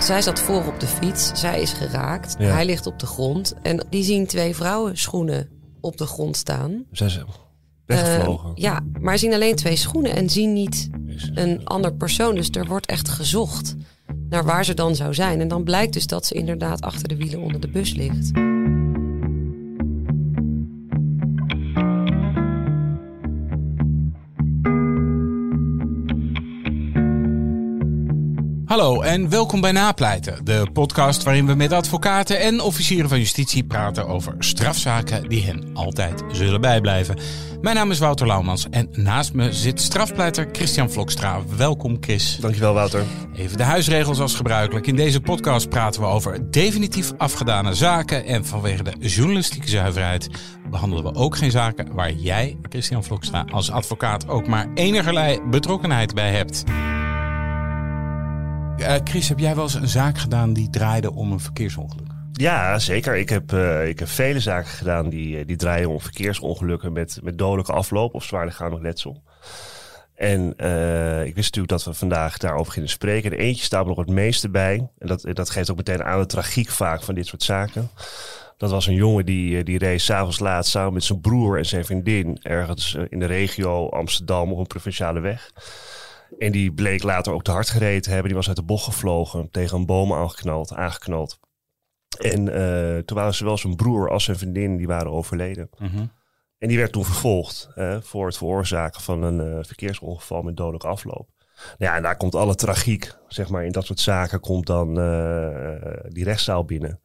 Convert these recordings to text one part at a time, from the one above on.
Zij zat voor op de fiets, zij is geraakt. Ja. Hij ligt op de grond. En die zien twee vrouwenschoenen op de grond staan. Zijn ze weggevlogen? Eh, ja, maar zien alleen twee schoenen en zien niet een ander persoon. Dus er wordt echt gezocht naar waar ze dan zou zijn. En dan blijkt dus dat ze inderdaad achter de wielen onder de bus ligt. Hallo en welkom bij Napleiten, de podcast waarin we met advocaten en officieren van justitie praten over strafzaken die hen altijd zullen bijblijven. Mijn naam is Wouter Laumans en naast me zit strafpleiter Christian Vlokstra. Welkom Chris. Dankjewel, Wouter. Even de huisregels als gebruikelijk. In deze podcast praten we over definitief afgedane zaken en vanwege de journalistieke zuiverheid behandelen we ook geen zaken waar jij, Christian Vlokstra, als advocaat ook maar enigerlei betrokkenheid bij hebt. Eh, Chris, heb jij wel eens een zaak gedaan die draaide om een verkeersongeluk? Ja, zeker. Ik heb, eh, ik heb vele zaken gedaan die, eh, die draaien om verkeersongelukken met, met dodelijke afloop of zwaar lichamelijk letsel. En ik wist natuurlijk dat we vandaag daarover gingen spreken. En eentje staat nog het meeste bij. En dat, dat geeft ook meteen aan de tragiek vaak van dit soort zaken. Dat was een jongen die, die reed s'avonds laat samen met zijn broer en zijn vriendin ergens in de regio Amsterdam op een provinciale weg. En die bleek later ook te hard gereden te hebben. Die was uit de bocht gevlogen, tegen een boom aangeknald. aangeknald. En eh, toen waren zowel zijn broer als zijn vriendin die waren overleden. En die werd toen vervolgd voor het veroorzaken van een eh, verkeersongeval met dodelijke afloop. Nou ja, en daar komt alle tragiek, zeg maar, in dat soort zaken komt dan eh, die rechtszaal binnen.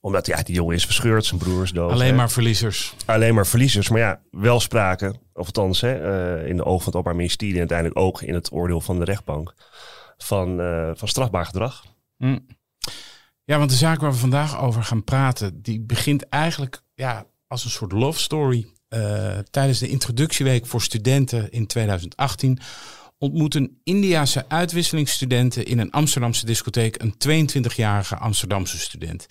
Omdat ja, die jongen is verscheurd, zijn broer is dood. Alleen hè. maar verliezers. Alleen maar verliezers. Maar ja, wel sprake, of althans hè, eh, in de ogen van het Openbaar Ministerie en uiteindelijk ook in het oordeel van de rechtbank, van, eh, van strafbaar gedrag. Mm. Ja, want de zaak waar we vandaag over gaan praten, die begint eigenlijk ja, als een soort love story. Eh, tijdens de introductieweek voor studenten in 2018 ontmoeten Indiase uitwisselingsstudenten in een Amsterdamse discotheek een 22-jarige Amsterdamse student.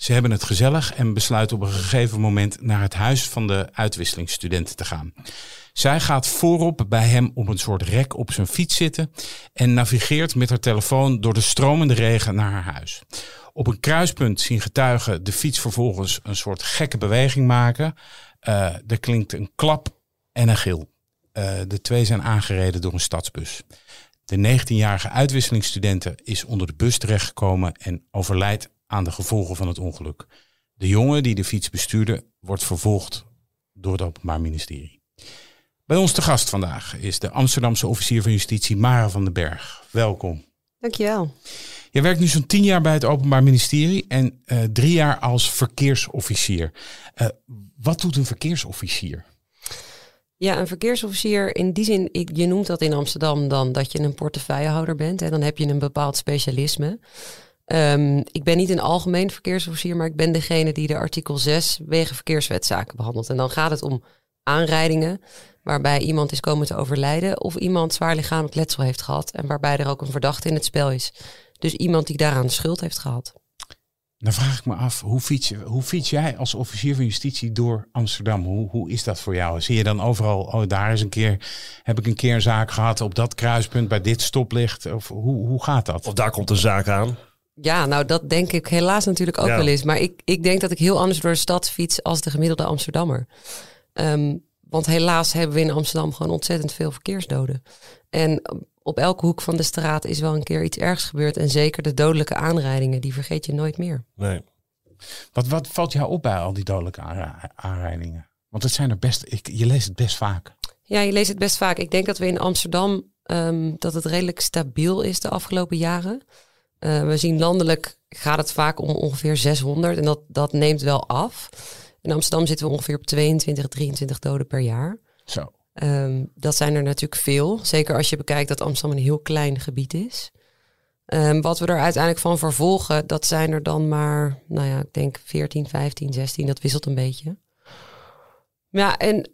Ze hebben het gezellig en besluiten op een gegeven moment naar het huis van de uitwisselingsstudenten te gaan. Zij gaat voorop bij hem op een soort rek op zijn fiets zitten en navigeert met haar telefoon door de stromende regen naar haar huis. Op een kruispunt zien getuigen de fiets vervolgens een soort gekke beweging maken. Eh, er klinkt een klap en een gil. Eh, de twee zijn aangereden door een stadsbus. De 19-jarige uitwisselingsstudente is onder de bus terechtgekomen en overlijdt aan de gevolgen van het ongeluk. De jongen die de fiets bestuurde wordt vervolgd door het Openbaar Ministerie. Bij ons te gast vandaag is de Amsterdamse officier van justitie Mara van den Berg. Welkom. Dankjewel. Je werkt nu zo'n tien jaar bij het Openbaar Ministerie en eh, drie jaar als verkeersofficier. Eh, wat doet een verkeersofficier? Ja, een verkeersofficier in die zin, ik, je noemt dat in Amsterdam dan dat je een portefeuillehouder bent. En dan heb je een bepaald specialisme. Ehm, ik ben niet een algemeen verkeersofficier, maar ik ben degene die de artikel 6 wegen verkeerswetzaken behandelt. En dan gaat het om aanrijdingen waarbij iemand is komen te overlijden of iemand zwaar lichamelijk letsel heeft gehad en waarbij er ook een verdachte in het spel is. Dus iemand die daaraan de schuld heeft gehad. Dan vraag ik me af, hoe fiets, je, hoe fiets jij als officier van justitie door Amsterdam? Hoe, hoe is dat voor jou? Zie je dan overal, oh daar is een keer, heb ik een keer een zaak gehad op dat kruispunt bij dit stoplicht? Of hoe, hoe gaat dat? Of daar komt een zaak aan. Ja, nou dat denk ik helaas natuurlijk ook Ja. wel eens. Maar ik, ik denk dat ik heel anders door de stad fiets als de gemiddelde Amsterdammer. Ehm, want helaas hebben we in Amsterdam gewoon ontzettend veel verkeersdoden. En op elke hoek van de straat is wel een keer iets ergs gebeurd. En zeker de dodelijke aanrijdingen, die vergeet je nooit meer. Nee. Wat, wat valt jou op bij al die dodelijke aanra- aanrijdingen? Want het zijn er best, ik, je leest het best vaak. Ja, je leest het best vaak. Ik denk dat we in Amsterdam ehm, dat het redelijk stabiel is de afgelopen jaren. Eh, we zien landelijk gaat het vaak om ongeveer 600 en dat, dat neemt wel af. In Amsterdam zitten we ongeveer op 22, 23 doden per jaar. Zo. Ehm, dat zijn er natuurlijk veel. Zeker als je bekijkt dat Amsterdam een heel klein gebied is. Ehm, wat we er uiteindelijk van vervolgen, dat zijn er dan maar, nou ja, ik denk 14, 15, 16, dat wisselt een beetje. Ja, en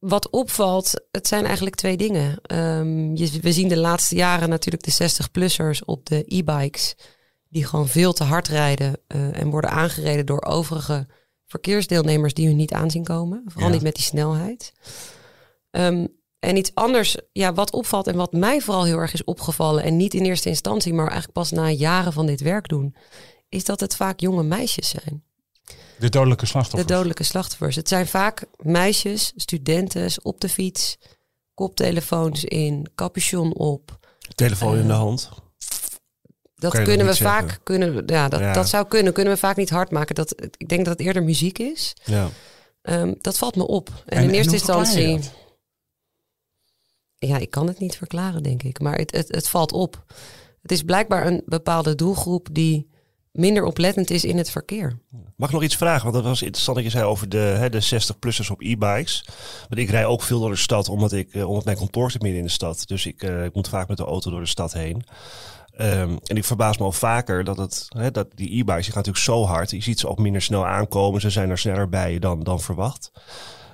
wat opvalt, het zijn eigenlijk twee dingen. Ehm, je, we zien de laatste jaren natuurlijk de 60-plussers op de e-bikes, die gewoon veel te hard rijden eh, en worden aangereden door overige verkeersdeelnemers die hun niet aanzien komen. Vooral Ja. niet met die snelheid. Ehm, en iets anders, ja, wat opvalt en wat mij vooral heel erg is opgevallen, en niet in eerste instantie, maar eigenlijk pas na jaren van dit werk doen, is dat het vaak jonge meisjes zijn. De dodelijke De slachtoffers. dodelijke slachtoffers. Het zijn vaak meisjes, studenten op de fiets, koptelefoons in, capuchon op. Telefoon in de hand. Dat kunnen we vaak, kunnen, ja, dat, Ja. dat zou kunnen, kunnen we vaak niet hard maken. Dat, ik denk dat het eerder muziek is. Ja. Ehm, dat valt me op. En, En- in eerste instantie. Ja, ik kan het niet verklaren, denk ik. Maar het, het, het valt op. Het is blijkbaar een bepaalde doelgroep die minder oplettend is in het verkeer. Mag ik nog iets vragen? Want dat was interessant dat je zei over de, hè, de 60-plussers op e-bikes. Want ik rij ook veel door de stad, omdat, ik, eh, omdat mijn kantoor zit in de stad. Dus ik, eh, ik moet vaak met de auto door de stad heen. Ehm, en ik verbaas me al vaker dat, het, hè, dat die e-bikes die gaan natuurlijk zo hard. Je ziet ze ook minder snel aankomen. Ze zijn er sneller bij dan, dan verwacht.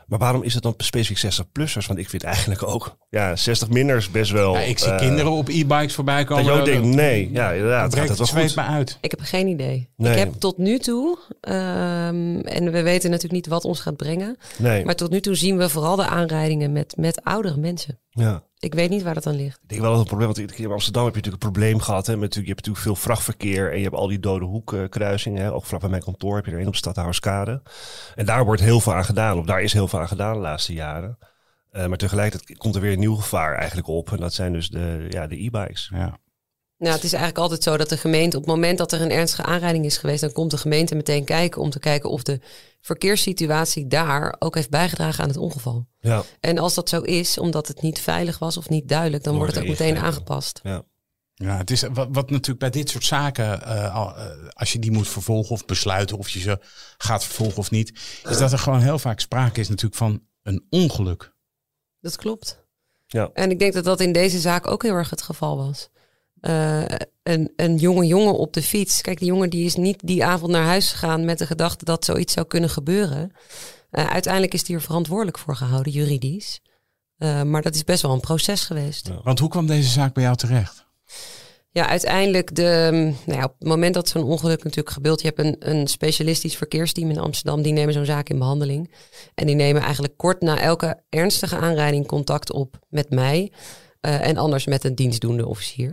Maar waarom is het dan specifiek 60-plussers? Want ik vind eigenlijk ook, ja, 60 minders best wel... Ja, ik zie eh, kinderen op e-bikes voorbij komen. Dat je ook denkt, nee, ja, inderdaad, gaat breekt het het wel goed. uit. Ik heb geen idee. Nee. Ik heb tot nu toe, ehm, en we weten natuurlijk niet wat ons gaat brengen, Nee, maar tot nu toe zien we vooral de aanrijdingen met, met oudere mensen. Ja. Ik weet niet waar dat aan ligt. Ik denk wel dat het een probleem, want in Amsterdam heb je natuurlijk een probleem gehad. Hè, met, natuurlijk- je hebt natuurlijk veel vrachtverkeer en je hebt al die dode hoekkruisingen. Hè, ook vlak bij mijn kantoor heb je er een op Stadhouderskade. En daar wordt heel veel aan gedaan, of daar is heel veel aan gedaan de laatste jaren. Eh, maar tegelijkertijd komt er weer een nieuw gevaar eigenlijk op. En dat zijn dus de, ja, de e-bikes. Ja. Nou, het is eigenlijk altijd zo dat de gemeente, op het moment dat er een ernstige aanrijding is geweest, dan komt de gemeente meteen kijken om te kijken of de verkeerssituatie daar ook heeft bijgedragen aan het ongeval. Ja, En als dat zo is, omdat het niet veilig was of niet duidelijk, dan wordt het ook meteen aangepast. ja. Ja, het is wat, wat natuurlijk bij dit soort zaken, eh, eh, als je die moet vervolgen of besluiten of je ze gaat vervolgen of niet, is dat er gewoon heel vaak sprake is natuurlijk van een ongeluk. Dat klopt. Ja. En ik denk dat dat in deze zaak ook heel erg het geval was. Eh, een, een jonge jongen op de fiets. Kijk, die jongen die is niet die avond naar huis gegaan met de gedachte dat zoiets zou kunnen gebeuren. Eh, uiteindelijk is die er verantwoordelijk voor gehouden, juridisch. Eh, maar dat is best wel een proces geweest. Want hoe kwam deze zaak bij jou terecht? Ja, uiteindelijk de, nou ja, op het moment dat zo'n ongeluk natuurlijk gebeurt, je hebt een, een specialistisch verkeersteam in Amsterdam, die nemen zo'n zaak in behandeling. En die nemen eigenlijk kort na elke ernstige aanrijding contact op met mij eh, en anders met een dienstdoende officier.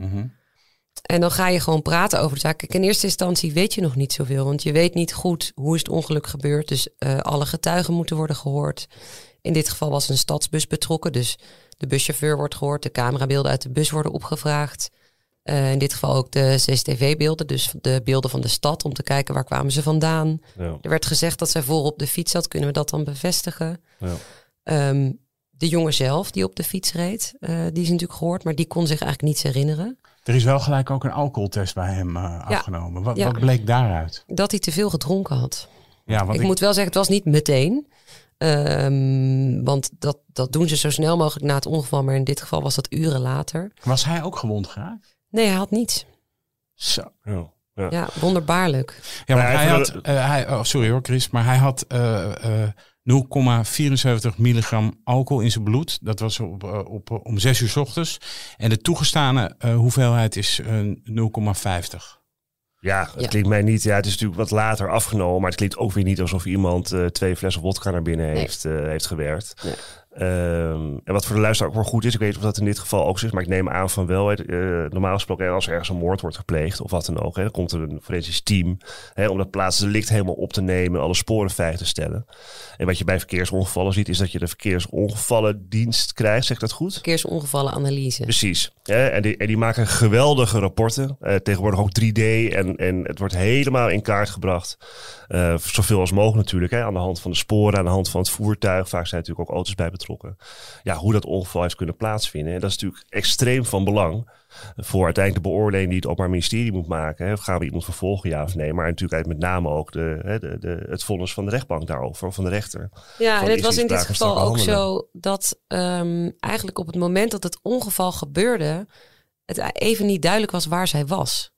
En dan ga je gewoon praten over de zaak. Kijk, in eerste instantie weet je nog niet zoveel, want je weet niet goed hoe is het ongeluk gebeurd. Dus eh, alle getuigen moeten worden gehoord. In dit geval was een stadsbus betrokken, dus de buschauffeur wordt gehoord, de camerabeelden uit de bus worden opgevraagd. Eh, in dit geval ook de CCTV-beelden, dus de beelden van de stad, om te kijken waar kwamen ze vandaan. Ja. Er werd gezegd dat zij voor op de fiets zat, kunnen we dat dan bevestigen? Ja. Ehm, de jongen zelf die op de fiets reed, eh, die is natuurlijk gehoord, maar die kon zich eigenlijk niets herinneren. Er is wel gelijk ook een alcoholtest bij hem eh, afgenomen. Wat, Ja. wat bleek daaruit? Dat hij te veel gedronken had. Ja, want ik, ik, moet wel zeggen, het was niet meteen. Ehm, want dat, dat doen ze zo snel mogelijk na het ongeval. Maar in dit geval was dat uren later. was hij ook gewond geraakt? Nee, hij had niets. Zo. Ja. Ja. Ja, wonderbaarlijk. Ja, maar Maar hij had, eh, hij, oh, sorry hoor Chris, maar hij had eh, eh, 0,74 milligram alcohol in zijn bloed. Dat was op, eh, op, eh, om 6 uur 's ochtends. En de toegestane eh, hoeveelheid is eh, 0,50. Ja, het Ja. klinkt mij niet. Ja, het is natuurlijk wat later afgenomen, maar het klinkt ook weer niet alsof iemand eh, twee flessen wodka naar binnen Nee. heeft, eh, heeft gewerkt. Nee. Ehm, en wat voor de luisteraar ook wel goed is, ik weet niet of dat in dit geval ook zo is, maar ik neem aan van wel. eh, normaal gesproken, als er ergens een moord wordt gepleegd of wat dan ook, dan komt er een forensisch team hè, om dat plaatsdelict helemaal op te nemen, alle sporen veilig te stellen. En wat je bij verkeersongevallen ziet, is dat je de verkeersongevallendienst krijgt, zeg ik dat goed? Verkeersongevallenanalyse. Precies. Hè? En, die, en die maken geweldige rapporten. Eh, tegenwoordig ook 3D. En, en het wordt helemaal in kaart gebracht. Eh, zoveel als mogelijk natuurlijk. Hè? Aan de hand van de sporen, aan de hand van het voertuig. Vaak zijn natuurlijk ook auto's bij betrokken. Ja, hoe dat ongeval heeft kunnen plaatsvinden. En dat is natuurlijk extreem van belang. Voor uiteindelijk de beoordeling die het Openbaar Ministerie moet maken. Hè? Gaan we iemand vervolgen, ja of nee? Maar natuurlijk met name ook de, hè, de, de, het vonnis van de rechtbank daarover. Van de rechter. Ja, Van en het was in dit geval ook handelen? zo dat ehm, eigenlijk op het moment dat het ongeval gebeurde, het even niet duidelijk was waar zij was.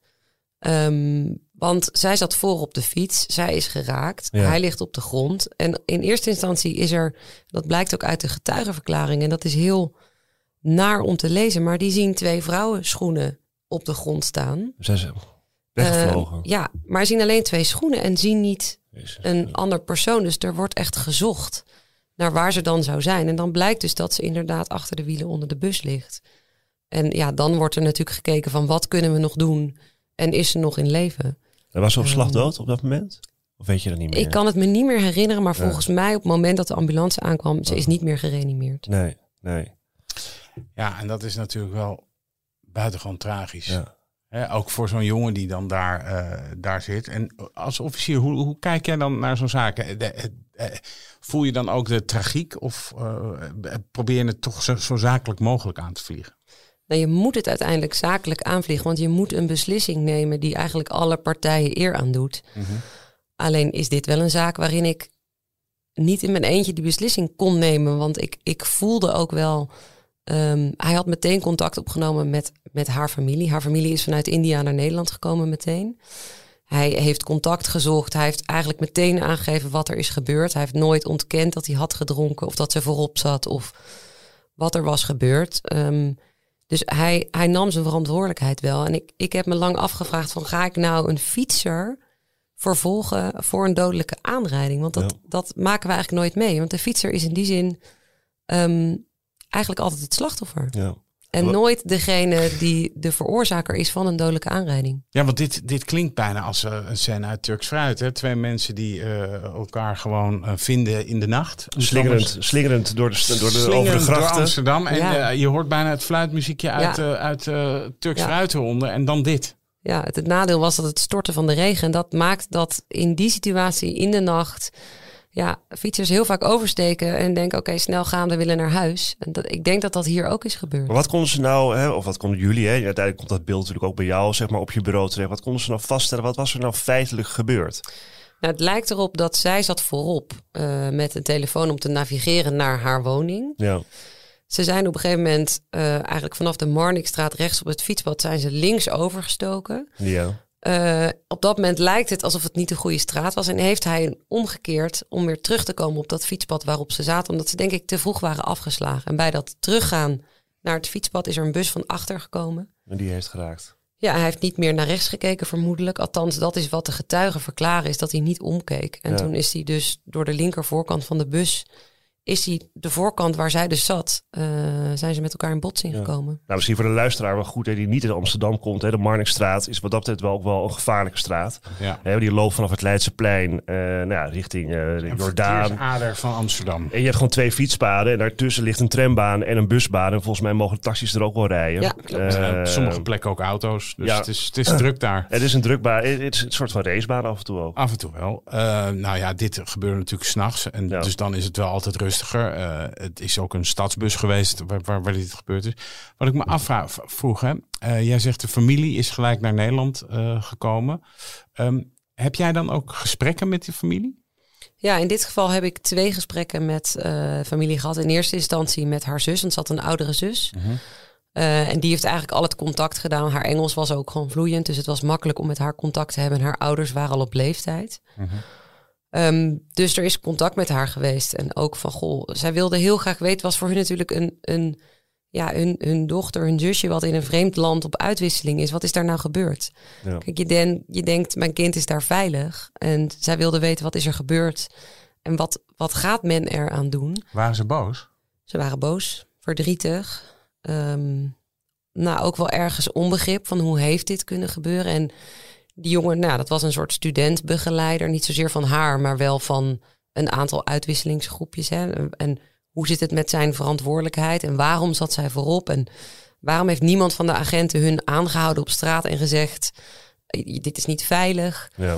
Ehm, want zij zat voor op de fiets, zij is geraakt, Ja. hij ligt op de grond. En in eerste instantie is er, dat blijkt ook uit de getuigenverklaring, en dat is heel naar om te lezen, maar die zien twee vrouwenschoenen op de grond staan. Zijn ze weggevlogen? Eh, ja, maar zien alleen twee schoenen en zien niet Jezus. een ander persoon. Dus er wordt echt gezocht naar waar ze dan zou zijn. En dan blijkt dus dat ze inderdaad achter de wielen onder de bus ligt. En ja, dan wordt er natuurlijk gekeken van wat kunnen we nog doen en is ze nog in leven? En was ze op slag dood op dat moment? Of weet je dat niet meer? Ik kan het me niet meer herinneren, maar Ja. volgens mij op het moment dat de ambulance aankwam, ze is niet meer gereanimeerd. Nee, nee. Ja, en dat is natuurlijk wel buitengewoon tragisch. Ja. Ook voor zo'n jongen die dan daar, eh, daar zit. En als officier, hoe, hoe kijk jij dan naar zo'n zaak? Eh, de- eh, voel je dan ook de tragiek of eh, probeer je het toch zo, zo zakelijk mogelijk aan te vliegen? Nou, je moet het uiteindelijk zakelijk aanvliegen, want je moet een beslissing nemen die eigenlijk alle partijen eer aan doet. Alleen is dit wel een zaak waarin ik niet in mijn eentje die beslissing kon nemen. Want ik, ik voelde ook wel. ehm, hij had meteen contact opgenomen met, met haar familie. Haar familie is vanuit India naar Nederland gekomen meteen. Hij heeft contact gezocht. Hij heeft eigenlijk meteen aangegeven wat er is gebeurd. Hij heeft nooit ontkend dat hij had gedronken of dat ze voorop zat of wat er was gebeurd. Ehm, dus hij, hij nam zijn verantwoordelijkheid wel. En ik, ik heb me lang afgevraagd van ga ik nou een fietser vervolgen voor een dodelijke aanrijding? Want dat, Ja. dat maken we eigenlijk nooit mee. Want de fietser is in die zin ehm, eigenlijk altijd het slachtoffer. Ja. En nooit degene die de veroorzaker is van een dodelijke aanrijding. Ja, want dit, dit klinkt bijna als eh, een scène uit Turks Fruit. Hè? Twee mensen die eh, elkaar gewoon eh, vinden in de nacht. Slingerend, slingerend door de, door de, over de door grachten. Amsterdam. En Ja. je hoort bijna het fluitmuziekje uit, Ja. uit eh, Turks Ja. Fruit eronder. En dan dit. Ja, het, het nadeel was dat het stortte van de regen. En dat maakt dat in die situatie in de nacht... Ja, fietsers heel vaak oversteken en denken... oké, snel gaan, we willen naar huis. En dat, ik denk dat dat hier ook is gebeurd. Maar wat konden ze nou, hè, of wat konden jullie, hè, uiteindelijk komt dat beeld natuurlijk ook bij jou, zeg maar, op je bureau terecht. Wat konden ze nou vaststellen? Wat was er nou feitelijk gebeurd? Nou, het lijkt erop dat zij zat voorop eh, met een telefoon om te navigeren naar haar woning. Ja, Ze zijn op een gegeven moment eh, eigenlijk vanaf de Marnixstraat rechts op het fietspad zijn ze links overgestoken. ja. Eh, op dat moment lijkt het alsof het niet de goede straat was. En heeft hij omgekeerd om weer terug te komen op dat fietspad waarop ze zaten. Omdat ze denk ik te vroeg waren afgeslagen. En bij dat teruggaan naar het fietspad is er een bus van achter gekomen. En die heeft geraakt. Ja, hij heeft niet meer naar rechts gekeken vermoedelijk. Althans, dat is wat de getuigen verklaren, is dat hij niet omkeek. En Ja. toen is hij dus door de linker voorkant van de bus... is hij de voorkant waar zij dus zat... eh, zijn ze met elkaar in botsing Ja. gekomen. Nou, misschien voor de luisteraar wel goed, hè, die niet in Amsterdam komt. Hè. De Marnixstraat is wat dat betreft wel, ook wel een gevaarlijke straat. Ja. Hè, die loopt vanaf het Leidseplein eh, nou ja, richting eh, de Een Jordaan. verkeersader van Amsterdam. En je hebt gewoon twee fietspaden en daartussen ligt een trambaan en een busbaan. En volgens mij mogen taxis er ook wel rijden. Ja, klopt. Sommige plekken ook auto's. Dus ja. het is, het is druk daar. Het is een drukbaan, het is een soort van racebaan af en toe ook. Af en toe wel. Eh, nou ja, dit gebeurde natuurlijk s'nachts. En Ja. dus dan is het wel altijd rustiger. Eh, het is ook een stadsbus geweest waar, waar, waar dit gebeurd is. Wat ik me afvraag, v- vroeg, hè. Eh, jij zegt de familie is gelijk naar Nederland eh, gekomen. Ehm, heb jij dan ook gesprekken met die familie? Ja, in dit geval heb ik twee gesprekken met familie gehad. In eerste instantie met haar zus, want ze had een oudere zus. Eh, en die heeft eigenlijk al het contact gedaan. Haar Engels was ook gewoon vloeiend, dus het was makkelijk om met haar contact te hebben. En haar ouders waren al op leeftijd. Ehm, dus er is contact met haar geweest. En ook van, goh, zij wilde heel graag weten, was voor hun natuurlijk een, een ja, hun, hun dochter, hun zusje, wat in een vreemd land op uitwisseling is. Wat is daar nou gebeurd? Ja. Kijk, je, den, je denkt, mijn kind is daar veilig. En zij wilde weten, wat is er gebeurd? En wat, wat gaat men eraan doen? Waren ze boos? Ze waren boos, verdrietig. Ehm, nou, ook wel ergens onbegrip van hoe heeft dit kunnen gebeuren. En die jongen, nou, dat was een soort studentbegeleider. Niet zozeer van haar, maar wel van een aantal uitwisselingsgroepjes. Hè. En hoe zit het met zijn verantwoordelijkheid? En waarom zat zij voorop? En waarom heeft niemand van de agenten hun aangehouden op straat en gezegd... "Eh, dit is niet veilig? Ja.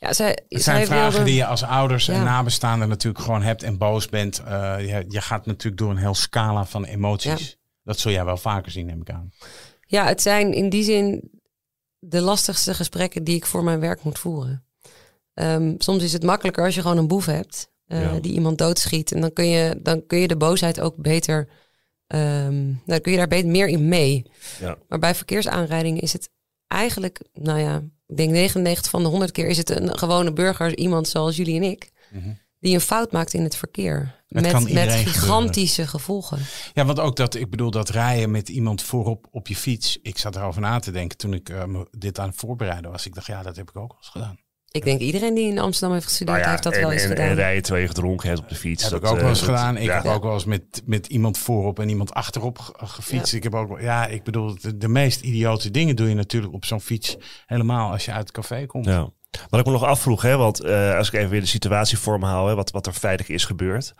Ja, zij, Het zijn zij vragen wilde- die je als ouders en nabestaanden natuurlijk gewoon hebt en boos bent. Eh, je, je gaat natuurlijk door een heel scala van emoties. Dat zul jij wel vaker zien, neem ik aan. Ja, het zijn in die zin de lastigste gesprekken die ik voor mijn werk moet voeren. Ehm, soms is het makkelijker als je gewoon een boef hebt eh, Ja. die iemand doodschiet. En dan kun, je, dan kun je de boosheid ook beter ehm, nou, dan kun je daar beter meer in mee. Ja. Maar bij verkeersaanrijdingen is het eigenlijk, nou ja, ik denk 99 van de 100 keer is het een gewone burger, iemand zoals jullie en ik, die een fout maakt in het verkeer. Het kan met, met gigantische gevolgen. Ja, want ook dat, ik bedoel, dat rijden met iemand voorop op je fiets. Ik zat erover na te denken toen ik eh, me dit aan het voorbereiden was. Ik dacht, ja, dat heb ik ook al eens gedaan. Ik denk iedereen die in Amsterdam heeft gestudeerd, Nou ja, heeft dat en, wel eens en, gedaan. en rijden terwijl je gedronken hebt op de fiets. Dat heb ik ook wel eens eh, gedaan. Ik ja. heb ook wel eens met, met iemand voorop en iemand achterop ge- gefietst. Ik heb ook, wel- ja, ik bedoel, de, de meest idiote dingen doe je natuurlijk op zo'n fiets. Helemaal als je uit het café komt. Ja. Wat ik me nog afvroeg, hè, want eh, als ik even weer de situatie voor me hou, hè, wat, wat er feitelijk is gebeurd.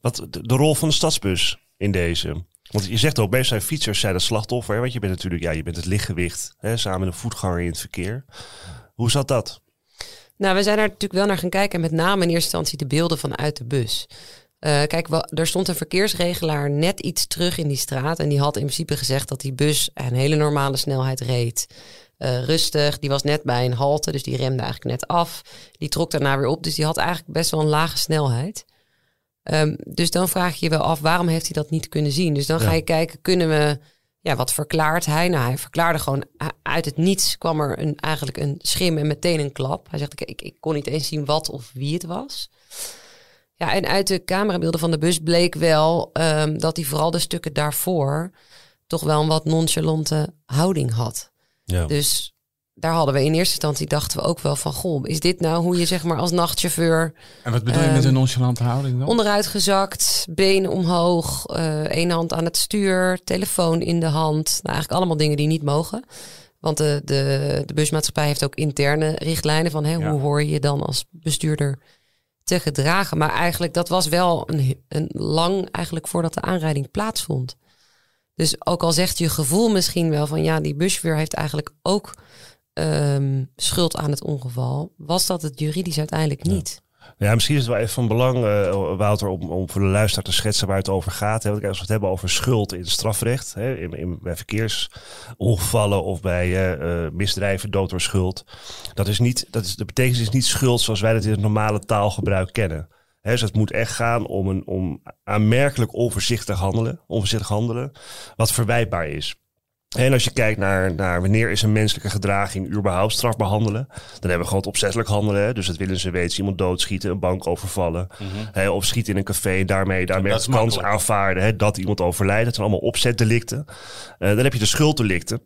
Wat de, rol van de stadsbus in deze. Want je zegt ook, meestal zijn fietsers zijn het slachtoffer. hè, Want je bent natuurlijk, ja, je bent het lichtgewicht. Hè, samen met een voetganger in het verkeer. Hoe zat dat? Nou, we zijn daar natuurlijk wel naar gaan kijken. En met name in eerste instantie de beelden vanuit de bus. Eh, kijk, er stond een verkeersregelaar net iets terug in die straat. En die had in principe gezegd dat die bus een hele normale snelheid reed. Eh, rustig, die was net bij een halte, dus die remde eigenlijk net af. Die trok daarna weer op, dus die had eigenlijk best wel een lage snelheid. Ehm, dus dan vraag je je wel af, waarom heeft hij dat niet kunnen zien? Dus dan ga je kijken, kunnen we, ja, wat verklaart hij? Nou, hij verklaarde gewoon uit het niets kwam er een, eigenlijk een schim en meteen een klap. Hij zegt, ik, ik, ik kon niet eens zien wat of wie het was. Ja, en uit de camerabeelden van de bus bleek wel ehm, dat hij vooral de stukken daarvoor toch wel een wat nonchalante houding had. Ja. Dus daar hadden we in eerste instantie dachten we ook wel van, goh, is dit nou hoe je zeg maar als nachtchauffeur En wat bedoel je met een nonchalante houding dan? onderuit gezakt, benen omhoog, eh één hand aan het stuur, telefoon in de hand. Nou, eigenlijk allemaal dingen die niet mogen. Want de, de, de busmaatschappij heeft ook interne richtlijnen van hè, Ja. hoe hoor je je dan als bestuurder te gedragen. Maar eigenlijk dat was wel een, een lang eigenlijk voordat de aanrijding plaatsvond. Dus ook al zegt je gevoel misschien wel van ja, die buschauffeur heeft eigenlijk ook ehm, schuld aan het ongeval, was dat het juridisch uiteindelijk niet. Ja, misschien is het wel even van belang, eh, Wouter, om, om voor de luisteraar te schetsen waar het over gaat. Hè. Want als we het hebben over schuld in het strafrecht, hè, in, in, bij verkeersongevallen of bij eh, eh, misdrijven, dood door schuld. Dat is niet, dat is, de betekenis is niet schuld zoals wij dat in het normale taalgebruik kennen. Hè, dus het moet echt gaan om een om aanmerkelijk onvoorzichtig handelen, onvoorzichtig handelen, wat verwijtbaar is. En als je kijkt naar, naar wanneer is een menselijke gedraging überhaupt strafbaar handelen, dan hebben we gewoon het opzettelijk handelen. Hè? Dus dat willen ze weten, iemand doodschieten, een bank overvallen. Hè? Of schieten in een café, daarmee, daarmee de kans aanvaarden hè? dat iemand overlijdt. Dat zijn allemaal opzetdelicten. Eh, dan heb je de schulddelicten.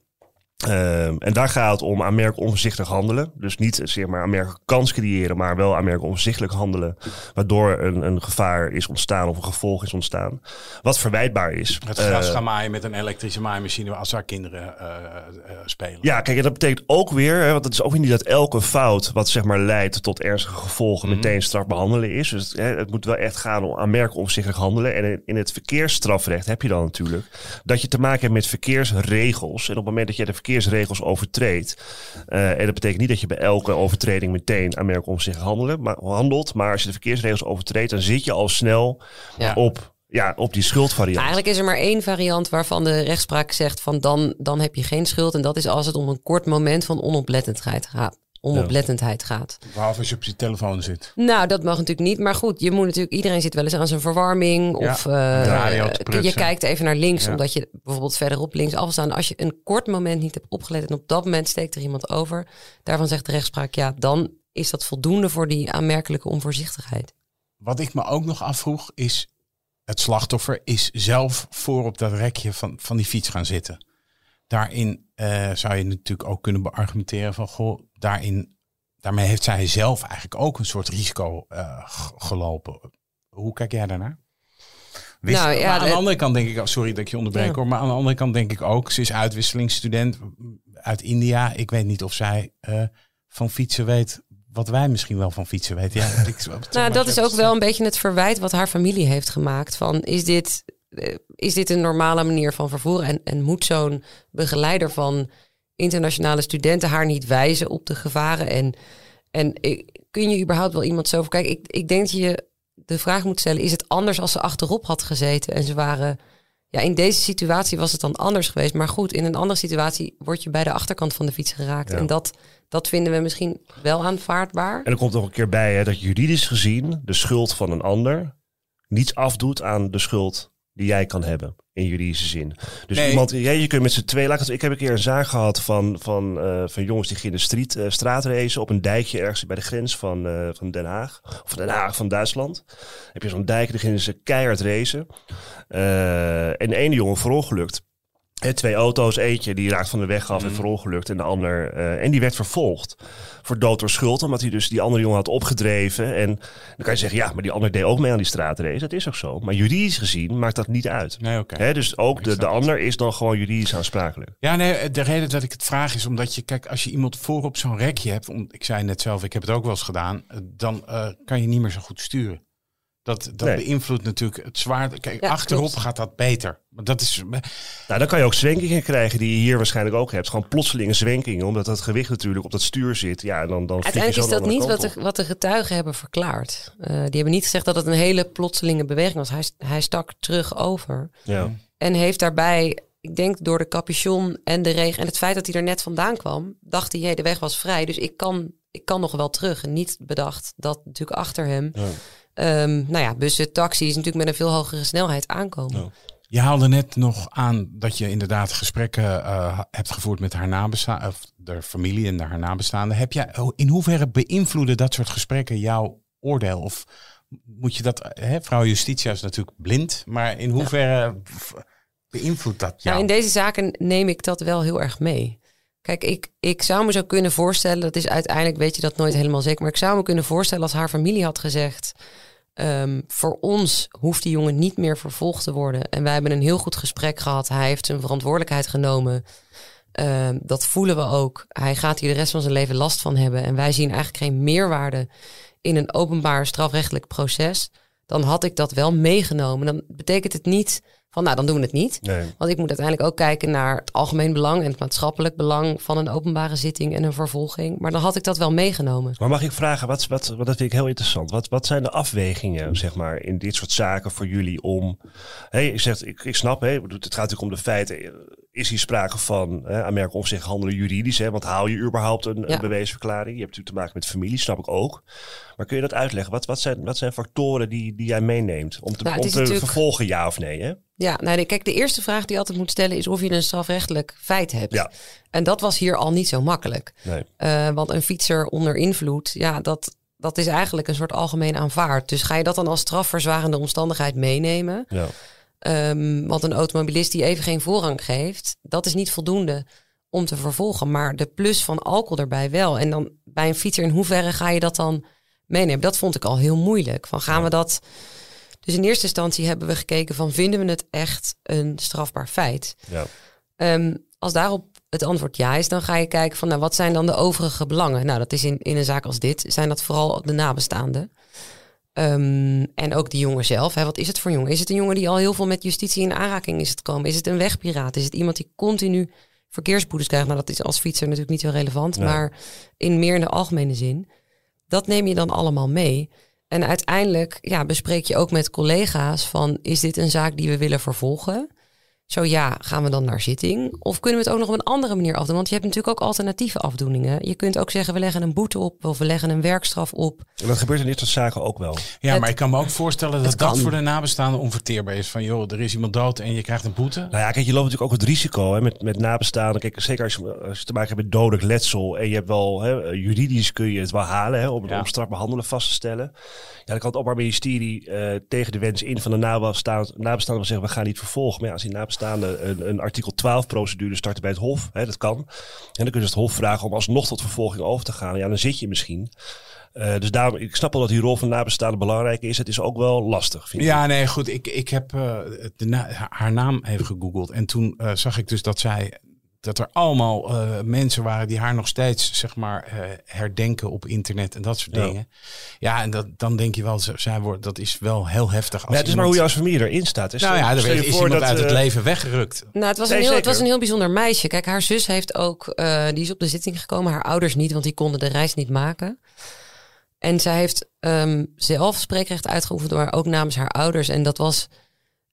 Ehm, en daar gaat het om aanmerkelijk onvoorzichtig handelen. Dus niet zeg maar aanmerkelijk kans creëren, maar wel aanmerkelijk onvoorzichtig handelen. Waardoor een, een gevaar is ontstaan of een gevolg is ontstaan. Wat verwijtbaar is. Het gras Eh, gaan maaien met een elektrische maaimachine als daar kinderen eh, eh, spelen. Ja, kijk, en dat betekent ook weer, hè, want het is ook niet dat elke fout wat zeg maar leidt tot ernstige gevolgen Mhm. meteen straf behandelen is. Dus hè, het moet wel echt gaan om aanmerkelijk onvoorzichtig handelen. En in, in het verkeersstrafrecht heb je dan natuurlijk dat je te maken hebt met verkeersregels. En op het moment dat je de verkeersregels overtreedt, eh, en dat betekent niet dat je bij elke overtreding meteen aanmerkelijk onvoorzichtig handelen, maar, handelt, maar als je de verkeersregels overtreedt, dan zit je al snel Ja. op, ja, op die schuldvariant. Eigenlijk is er maar één variant waarvan de rechtspraak zegt van dan, dan heb je geen schuld. En dat is als het om een kort moment van onoplettendheid gaat. Onoplettendheid gaat. Behalve als je op je telefoon zit. Nou, dat mag natuurlijk niet. Maar goed, je moet natuurlijk, iedereen zit wel eens aan zijn verwarming. Ja, Of eh, de radio te je kijkt even naar links, Ja. omdat je bijvoorbeeld verderop links afstaan. Als je een kort moment niet hebt opgelet en op dat moment steekt er iemand over. Daarvan zegt de rechtspraak, ja, dan is dat voldoende voor die aanmerkelijke onvoorzichtigheid. Wat ik me ook nog afvroeg is... Het slachtoffer is zelf voor op dat rekje van, van die fiets gaan zitten. Daarin eh, zou je natuurlijk ook kunnen beargumenteren van... Goh, daarin, daarmee heeft zij zelf eigenlijk ook een soort risico eh, gelopen. Hoe kijk jij daarnaar? Wist- Nou, ja, aan de de- andere kant denk ik, oh, sorry dat ik je onderbreek Ja. hoor, maar aan de andere kant denk ik ook, ze is uitwisselingsstudent uit India. Ik weet niet of zij eh, van fietsen weet wat wij misschien wel van fietsen weten. Ja, ik, Nou, dat is ook wel een beetje het verwijt wat haar familie heeft gemaakt. Van is dit, eh, is dit een normale manier van vervoeren? En, en moet zo'n begeleider van internationale studenten haar niet wijzen op de gevaren? En, en kun je überhaupt wel iemand zo... Kijk, ik, ik denk dat je de vraag moet stellen... is het anders als ze achterop had gezeten en ze waren... Ja, in deze situatie was het dan anders geweest. Maar goed, in een andere situatie word je bij de achterkant van de fiets geraakt. Ja. En dat, dat vinden we misschien wel aanvaardbaar. En er komt nog een keer bij hè, dat juridisch gezien de schuld van een ander niets afdoet aan de schuld die jij kan hebben in juridische zin. Dus Nee. iemand, ja, je kunt met z'n twee lagen. Ik heb een keer een zaak gehad van, van, eh, van jongens die gingen street, eh, straatracen op een dijkje ergens bij de grens van, eh, van Den Haag. Of Den Haag van Duitsland. heb je zo'n dijk, daar gingen ze keihard racen. En de ene jongen verongelukt. Twee auto's, eentje die raakt van de weg af en verongelukt. En de ander, eh, en die werd vervolgd voor dood door schuld. Omdat hij dus die andere jongen had opgedreven. En dan kan je zeggen, ja, maar die ander deed ook mee aan die straatrace. Dat is ook zo. Maar juridisch gezien maakt dat niet uit. Nee, oké. Dus ook de, de ander is dan gewoon juridisch aansprakelijk. Ja, nee, de reden dat ik het vraag is omdat je, kijk, als je iemand voor op zo'n rekje hebt, om, ik zei net zelf, ik heb het ook wel eens gedaan, dan eh, kan je niet meer zo goed sturen. Dat, dat Nee. beïnvloedt natuurlijk het zwaar. Kijk, Ja, achterop klopt. gaat dat beter. Maar dat is. Nou, dan kan je ook zwenkingen krijgen die je hier waarschijnlijk ook hebt. Gewoon plotselinge zwenkingen, omdat dat gewicht natuurlijk op dat stuur zit. Ja, dan, dan Uiteindelijk is dat niet wat de, wat de getuigen hebben verklaard. Eh, die hebben niet gezegd dat het een hele plotselinge beweging was. Hij, hij stak terug over. Ja. En heeft daarbij, ik denk door de capuchon en de regen en het feit dat hij er net vandaan kwam, dacht hij, hé, de weg was vrij. Dus ik kan, ik kan nog wel terug. En niet bedacht dat natuurlijk achter hem, Ja. Ehm, nou ja, bussen, taxis natuurlijk met een veel hogere snelheid aankomen. Ja. Je haalde net nog aan dat je inderdaad gesprekken eh, hebt gevoerd met haar nabestaanden, of de familie en haar nabestaanden. Heb jij, oh, in hoeverre beïnvloeden dat soort gesprekken jouw oordeel? Of moet je dat, hè, vrouw Justitia is natuurlijk blind, maar in hoeverre beïnvloedt dat jou? Nou, in deze zaken neem ik dat wel heel erg mee. Kijk, ik, ik zou me zo kunnen voorstellen, dat is uiteindelijk, weet je dat nooit helemaal zeker, maar ik zou me kunnen voorstellen als haar familie had gezegd, ehm, voor ons hoeft die jongen niet meer vervolgd te worden. En wij hebben een heel goed gesprek gehad. Hij heeft zijn verantwoordelijkheid genomen. Ehm, dat voelen we ook. Hij gaat hier de rest van zijn leven last van hebben. En wij zien eigenlijk geen meerwaarde in een openbaar strafrechtelijk proces. Dan had ik dat wel meegenomen. Dan betekent het niet van, nou, dan doen we het niet. Nee. Want ik moet uiteindelijk ook kijken naar het algemeen belang en het maatschappelijk belang van een openbare zitting en een vervolging. Maar dan had ik dat wel meegenomen. Maar mag ik vragen, wat, wat, wat dat vind ik heel interessant. Wat, wat zijn de afwegingen, zeg maar, in dit soort zaken voor jullie om... Hey, ik, zeg, ik, ik snap, hè, het gaat natuurlijk om de feiten. Is hier sprake van hè, aanmerken of zich handelen juridisch? Hè, want haal je überhaupt een, Ja. een beweesverklaring? Je hebt natuurlijk te maken met familie, snap ik ook. Maar kun je dat uitleggen? Wat, wat, zijn, wat zijn factoren die, die jij meeneemt om te, Nou, om te natuurlijk- vervolgen, ja of nee? Hè? Ja, nou, kijk, de eerste vraag die je altijd moet stellen is of je een strafrechtelijk feit hebt. Ja. En dat was hier al niet zo makkelijk. Nee. Eh, want een fietser onder invloed, ja, dat, dat is eigenlijk een soort algemeen aanvaard. Dus ga je dat dan als strafverzwarende omstandigheid meenemen? Ja. Ehm, want een automobilist die even geen voorrang geeft, dat is niet voldoende om te vervolgen. Maar de plus van alcohol erbij wel. En dan bij een fietser, in hoeverre ga je dat dan meenemen? Dat vond ik al heel moeilijk. Van gaan we dat. Dus in eerste instantie hebben we gekeken van vinden we het echt een strafbaar feit? Ja. Ehm, als daarop het antwoord ja is, dan ga je kijken van nou, wat zijn dan de overige belangen? Nou, dat is in, in een zaak als dit, zijn dat vooral de nabestaanden. Ehm, en ook die jongen zelf. Hè. Wat is het voor jongen? Is het een jongen die al heel veel met justitie in aanraking is gekomen? Is het een wegpiraat? Is het iemand die continu verkeersboetes krijgt? Nou, dat is als fietser natuurlijk niet zo relevant, Nee. maar in meer in de algemene zin. Dat neem je dan allemaal mee. En uiteindelijk ja, bespreek je ook met collega's van... is dit een zaak die we willen vervolgen? Zo ja, gaan we dan naar zitting? Of kunnen we het ook nog op een andere manier afdoen? Want je hebt natuurlijk ook alternatieve afdoeningen. Je kunt ook zeggen, we leggen een boete op... of we leggen een werkstraf op. En dat gebeurt in dit soort zaken ook wel. Ja, Het- maar ik kan me ook voorstellen dat dat voor de nabestaanden onverteerbaar is. Van joh, er is iemand dood en je krijgt een boete. Nou ja, kijk, je loopt natuurlijk ook het risico hè, met, met nabestaanden. Kijk, zeker als je, als je te maken hebt met dodelijk letsel. En je hebt wel, hè, juridisch kun je het wel halen hè, om, Ja. om strak behandelen vast te stellen. Ja, dan kan het Openbaar Ministerie eh, tegen de wens in van de nabestaanden, nabestaanden zeggen, we gaan niet vervolgen. Maar ja, als die nabestaanden een, een artikel 12 procedure starten bij het Hof, hè, dat kan. En dan kunnen ze het Hof vragen om alsnog tot vervolging over te gaan. Ja, dan zit je misschien. Eh, dus daarom, ik snap wel dat die rol van nabestaanden belangrijk is. Het is ook wel lastig, vind. Ja, nee, goed. Ik, ik heb eh, de haar naam even gegoogeld. En toen eh, zag ik dus dat zij. Dat er allemaal eh, mensen waren die haar nog steeds, zeg maar, eh, herdenken op internet en dat soort Ja. dingen. Ja, en dat, dan denk je wel, zij wordt, dat is wel heel heftig. Als Maar ja, het is maar hoe je als familie erin staat. Dus Nou ja, er is voor iemand dat, uit het eh, leven weggerukt. Nou, het was, Nee, een heel, het was een heel bijzonder meisje. Kijk, haar zus heeft ook, eh, die is op de zitting gekomen. Haar ouders niet, want die konden de reis niet maken. En zij heeft ehm, zelf spreekrecht uitgeoefend, maar ook namens haar ouders. En dat was,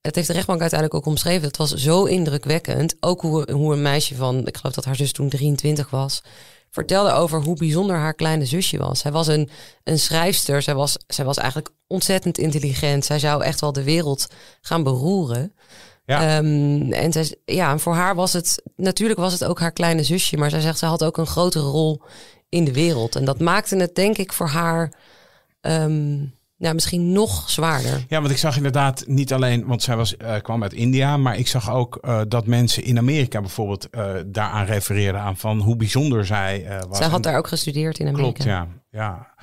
het heeft de rechtbank uiteindelijk ook omschreven. Het was zo indrukwekkend. Ook hoe, hoe een meisje van, ik geloof dat haar zus toen 23 was, vertelde over hoe bijzonder haar kleine zusje was. Zij was een, een schrijfster. Zij was, zij was eigenlijk ontzettend intelligent. Zij zou echt wel de wereld gaan beroeren. Ja. Ehm, en zij, ja, en voor haar was het, natuurlijk was het ook haar kleine zusje, maar zij zegt, ze had ook een grotere rol in de wereld. En dat maakte het, denk ik, voor haar ehm, nou, misschien nog zwaarder. Ja, want ik zag inderdaad niet alleen, want zij was, eh, kwam uit India, maar ik zag ook eh, dat mensen in Amerika bijvoorbeeld eh, daaraan refereerden aan van hoe bijzonder zij was. Zij had En- daar ook gestudeerd in Amerika. Klopt, ja. ja.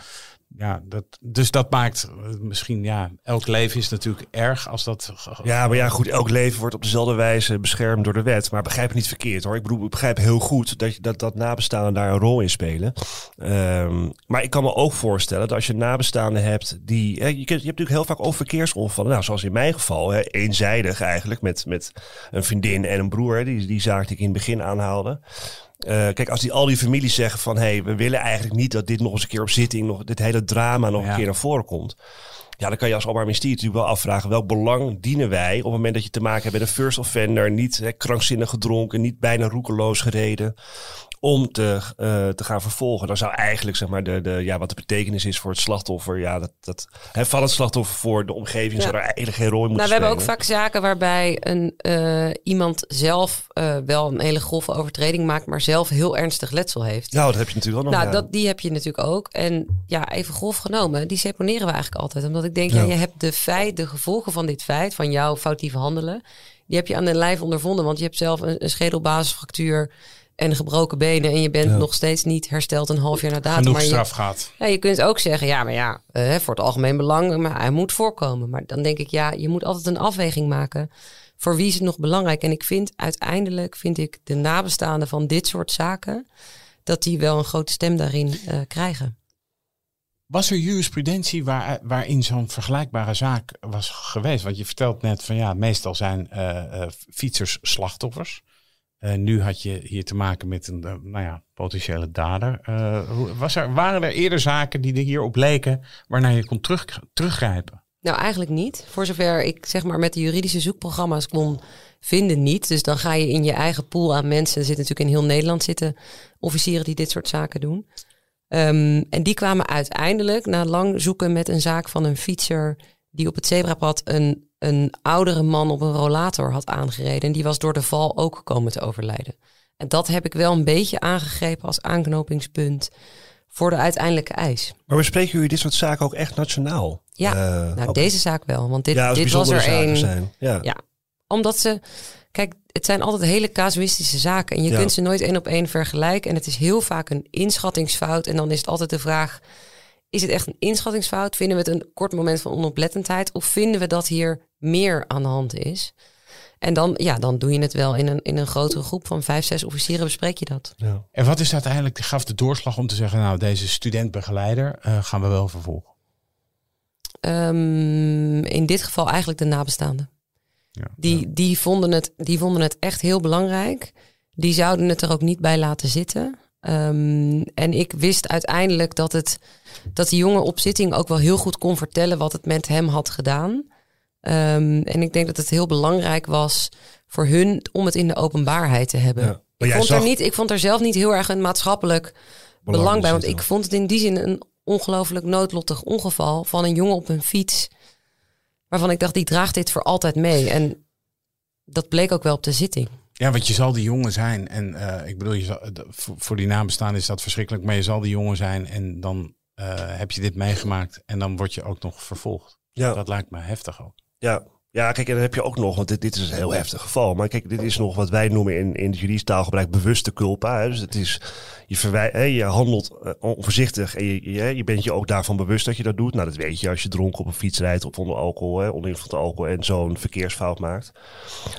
Ja, dat, dus dat maakt eh, misschien, ja, elk leven is natuurlijk erg als dat. Ja, maar ja, goed, elk leven wordt op dezelfde wijze beschermd door de wet. Maar begrijp het niet verkeerd hoor. Ik bedoel, ik begrijp heel goed dat, dat, dat nabestaanden daar een rol in spelen. Ehm, maar ik kan me ook voorstellen dat als je nabestaanden hebt die... Je, je hebt natuurlijk heel vaak ook verkeersongevallen. Nou, zoals in mijn geval, hè, eenzijdig eigenlijk, met, met een vriendin en een broer. Die, die zaak die ik in het begin aanhaalde. Eh, kijk, als die, al die families zeggen van... hé, hey, we willen eigenlijk niet dat dit nog eens een keer op zitting... Nog, dit hele drama nog Ja. een keer naar voren komt... Ja, dan kan je als Openbaar Ministerie natuurlijk wel afvragen... welk belang dienen wij op het moment dat je te maken hebt met een first offender... niet hè, krankzinnig gedronken, niet bijna roekeloos gereden... om te, eh, te gaan vervolgen. Dan zou eigenlijk, zeg maar, de, de, ja, wat de betekenis is voor het slachtoffer... ja, dat, dat, hè, van het slachtoffer voor de omgeving... Ja. zou daar eigenlijk geen rol in moeten Nou, we hebben ook vaak zaken waarbij een, eh, iemand zelf eh, wel een hele grove overtreding maakt, maar zelf heel ernstig letsel heeft. Nou, dat heb je natuurlijk ook nog. Nou, ja. dat, die heb je natuurlijk ook. En ja, even grof genomen, die seponeren we eigenlijk altijd. Omdat ik denk, ja. Ja. je hebt de feit, de gevolgen van dit feit, van jouw foutieve handelen, die heb je aan de lijf ondervonden. Want je hebt zelf een, een schedelbasisfractuur en gebroken benen. En je bent Ja. nog steeds niet hersteld een half jaar na datum. genoeg maar je, straf gaat. ja, je kunt ook zeggen, ja, maar ja, eh, voor het algemeen belang, maar hij moet voorkomen. Maar dan denk ik, ja, je moet altijd een afweging maken. Voor wie is het nog belangrijk? En ik vind uiteindelijk, vind ik de nabestaanden van dit soort zaken, dat die wel een grote stem daarin eh, krijgen. Was er jurisprudentie waar, waarin zo'n vergelijkbare zaak was geweest? Want je vertelt net van ja, meestal zijn eh, eh, fietsers slachtoffers. Eh, nu had je hier te maken met een eh, nou ja, potentiële dader. Eh, was er, waren er eerder zaken die er hierop leken waarnaar je kon terug, teruggrijpen? Nou, eigenlijk niet. Voor zover ik zeg maar met de juridische zoekprogramma's kon vinden niet. Dus dan ga je in je eigen pool aan mensen. Er zitten natuurlijk in heel Nederland zitten officieren die dit soort zaken doen. Ehm, en die kwamen uiteindelijk na lang zoeken met een zaak van een fietser die op het zebrapad een, een oudere man op een rollator had aangereden. En die was door de val ook komen te overlijden. En dat heb ik wel een beetje aangegrepen als aanknopingspunt voor de uiteindelijke eis. Maar bespreken jullie dit soort zaken ook echt nationaal? Ja, Eh, Nou, deze zaak wel. Want dit, ja, dit was er één. Ja. Ja. Omdat ze, kijk, het zijn altijd hele casuïstische zaken. En je Ja. kunt ze nooit één op één vergelijken. En het is heel vaak een inschattingsfout. En dan is het altijd de vraag, is het echt een inschattingsfout? Vinden we het een kort moment van onoplettendheid? Of vinden we dat hier meer aan de hand is? En dan, ja, dan doe je het wel in een, in een grotere groep van vijf, zes officieren bespreek je dat. Ja. En wat is uiteindelijk, gaf de doorslag om te zeggen, nou deze student-begeleider eh, gaan we wel vervolgen? Ehm, in dit geval eigenlijk de nabestaanden. Ja. Die, die, vonden het, die vonden het echt heel belangrijk. Die zouden het er ook niet bij laten zitten. Ehm, en ik wist uiteindelijk dat, het, dat die jongen op zitting ook wel heel goed kon vertellen wat het met hem had gedaan. Ehm, en ik denk dat het heel belangrijk was voor hun om het in de openbaarheid te hebben. Ja. Ik, vond zag- er niet, ik vond er zelf niet heel erg een maatschappelijk belang bij. Want ik vond het in die zin een ongelooflijk noodlottig ongeval van een jongen op een fiets. Waarvan ik dacht, die draagt dit voor altijd mee. En dat bleek ook wel op de zitting. Ja, want je zal die jongen zijn. En eh, ik bedoel, je zal, voor die nabestaan is dat verschrikkelijk. Maar je zal die jongen zijn en dan eh, heb je dit meegemaakt. En dan word je ook nog vervolgd. Ja. Dat lijkt me heftig ook. Ja. Ja, kijk, en dan heb je ook nog, want dit, dit is een heel heftig geval. Maar kijk, dit is nog wat wij noemen in, in het juridisch taalgebruik bewuste culpa. Hè. Dus het is, je, verwij, hè, je handelt eh, onvoorzichtig en je, je, je bent je ook daarvan bewust dat je dat doet. Nou, dat weet je als je dronken op een fiets rijdt of onder alcohol, hè, onder invloed van alcohol en zo'n verkeersfout maakt.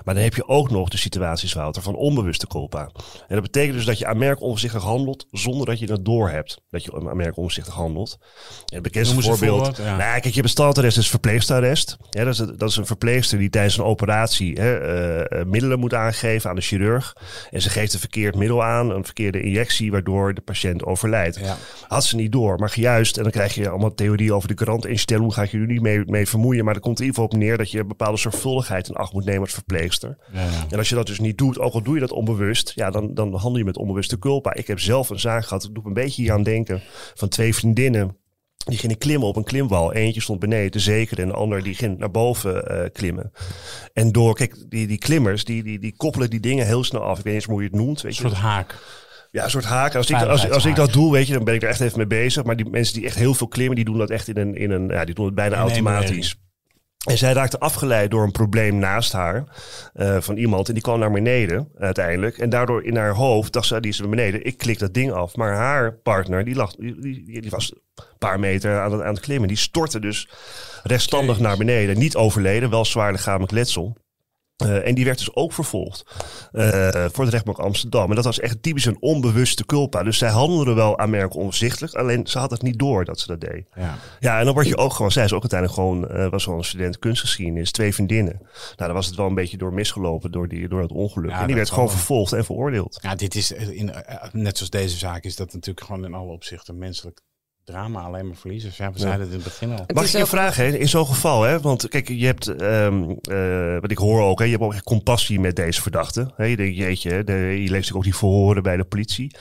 Maar dan heb je ook nog de situaties, Wouter, van onbewuste culpa. En dat betekent dus dat je aanmerkelijk onvoorzichtig handelt zonder dat je het doorhebt. Dat je aanmerkelijk onvoorzichtig handelt. En het bekendste een voorbeeld. voorbeeld, ja. Nou, kijk, je hebt een standarrest, is verpleegstaarrest. Ja, dat, is, dat is een verpleeg verpleegster die tijdens een operatie hè, eh, eh, middelen moet aangeven aan de chirurg. En ze geeft een verkeerd middel aan, een verkeerde injectie, waardoor de patiënt overlijdt. Ja. Had ze niet door, maar juist, en dan krijg je allemaal theorieën over de grant instelling, ga ik je nu niet mee, mee vermoeien. Maar er komt in ieder geval op neer dat je een bepaalde zorgvuldigheid in acht moet nemen als verpleegster. Ja, ja. En als je dat dus niet doet, ook al doe je dat onbewust, ja, dan, dan handel je met onbewuste culpa. Ik heb zelf een zaak gehad, dat doet me een beetje hier aan denken, van twee vriendinnen. Die gingen klimmen op een klimwal. Eentje stond beneden te zekeren en de ander die ging naar boven eh, klimmen. En door, kijk, die, die klimmers, die, die, die koppelen die dingen heel snel af. Ik weet niet eens hoe je het noemt. Weet Een je. soort haak. Ja, een soort haak. Als ik, als, als ik dat doe, weet je, dan ben ik er echt even mee bezig. Maar die mensen die echt heel veel klimmen, die doen dat echt in een, in een ja, die doen het bijna automatisch. En zij raakte afgeleid door een probleem naast haar eh, van iemand. En die kwam naar beneden uiteindelijk. En daardoor in haar hoofd dacht ze, die is naar beneden. Ik klik dat ding af. Maar haar partner, die, lag, die, die, die was een paar meter aan het, aan het klimmen. Die stortte dus rechtstandig naar beneden. Niet overleden, wel zwaar lichamelijk letsel. Eh, en die werd dus ook vervolgd eh, voor de rechtbank Amsterdam. En dat was echt typisch een onbewuste culpa. Dus zij handelde wel aanmerkelijk onzichtelijk. Alleen ze had het niet door dat ze dat deed. Ja. Ja, en dan word je ook gewoon, zij is ook uiteindelijk gewoon, eh, was wel een student kunstgeschiedenis, twee vriendinnen. Nou, daar was het wel een beetje door misgelopen door, die, door het ongeluk. Ja, en die dat werd gewoon vervolgd en veroordeeld. Ja, dit is in, net zoals deze zaak is dat natuurlijk gewoon in alle opzichten menselijk drama, alleen maar verliezers. Ja, we zeiden het in het begin al. Het Mag is ik je ook- vragen, hè, in zo'n geval, hè, want kijk, je hebt, ehm, eh, wat ik hoor ook, hè, je hebt ook echt compassie met deze verdachte. Hè, je denkt, jeetje, hè, de, je leest ook die verhoren bij de politie.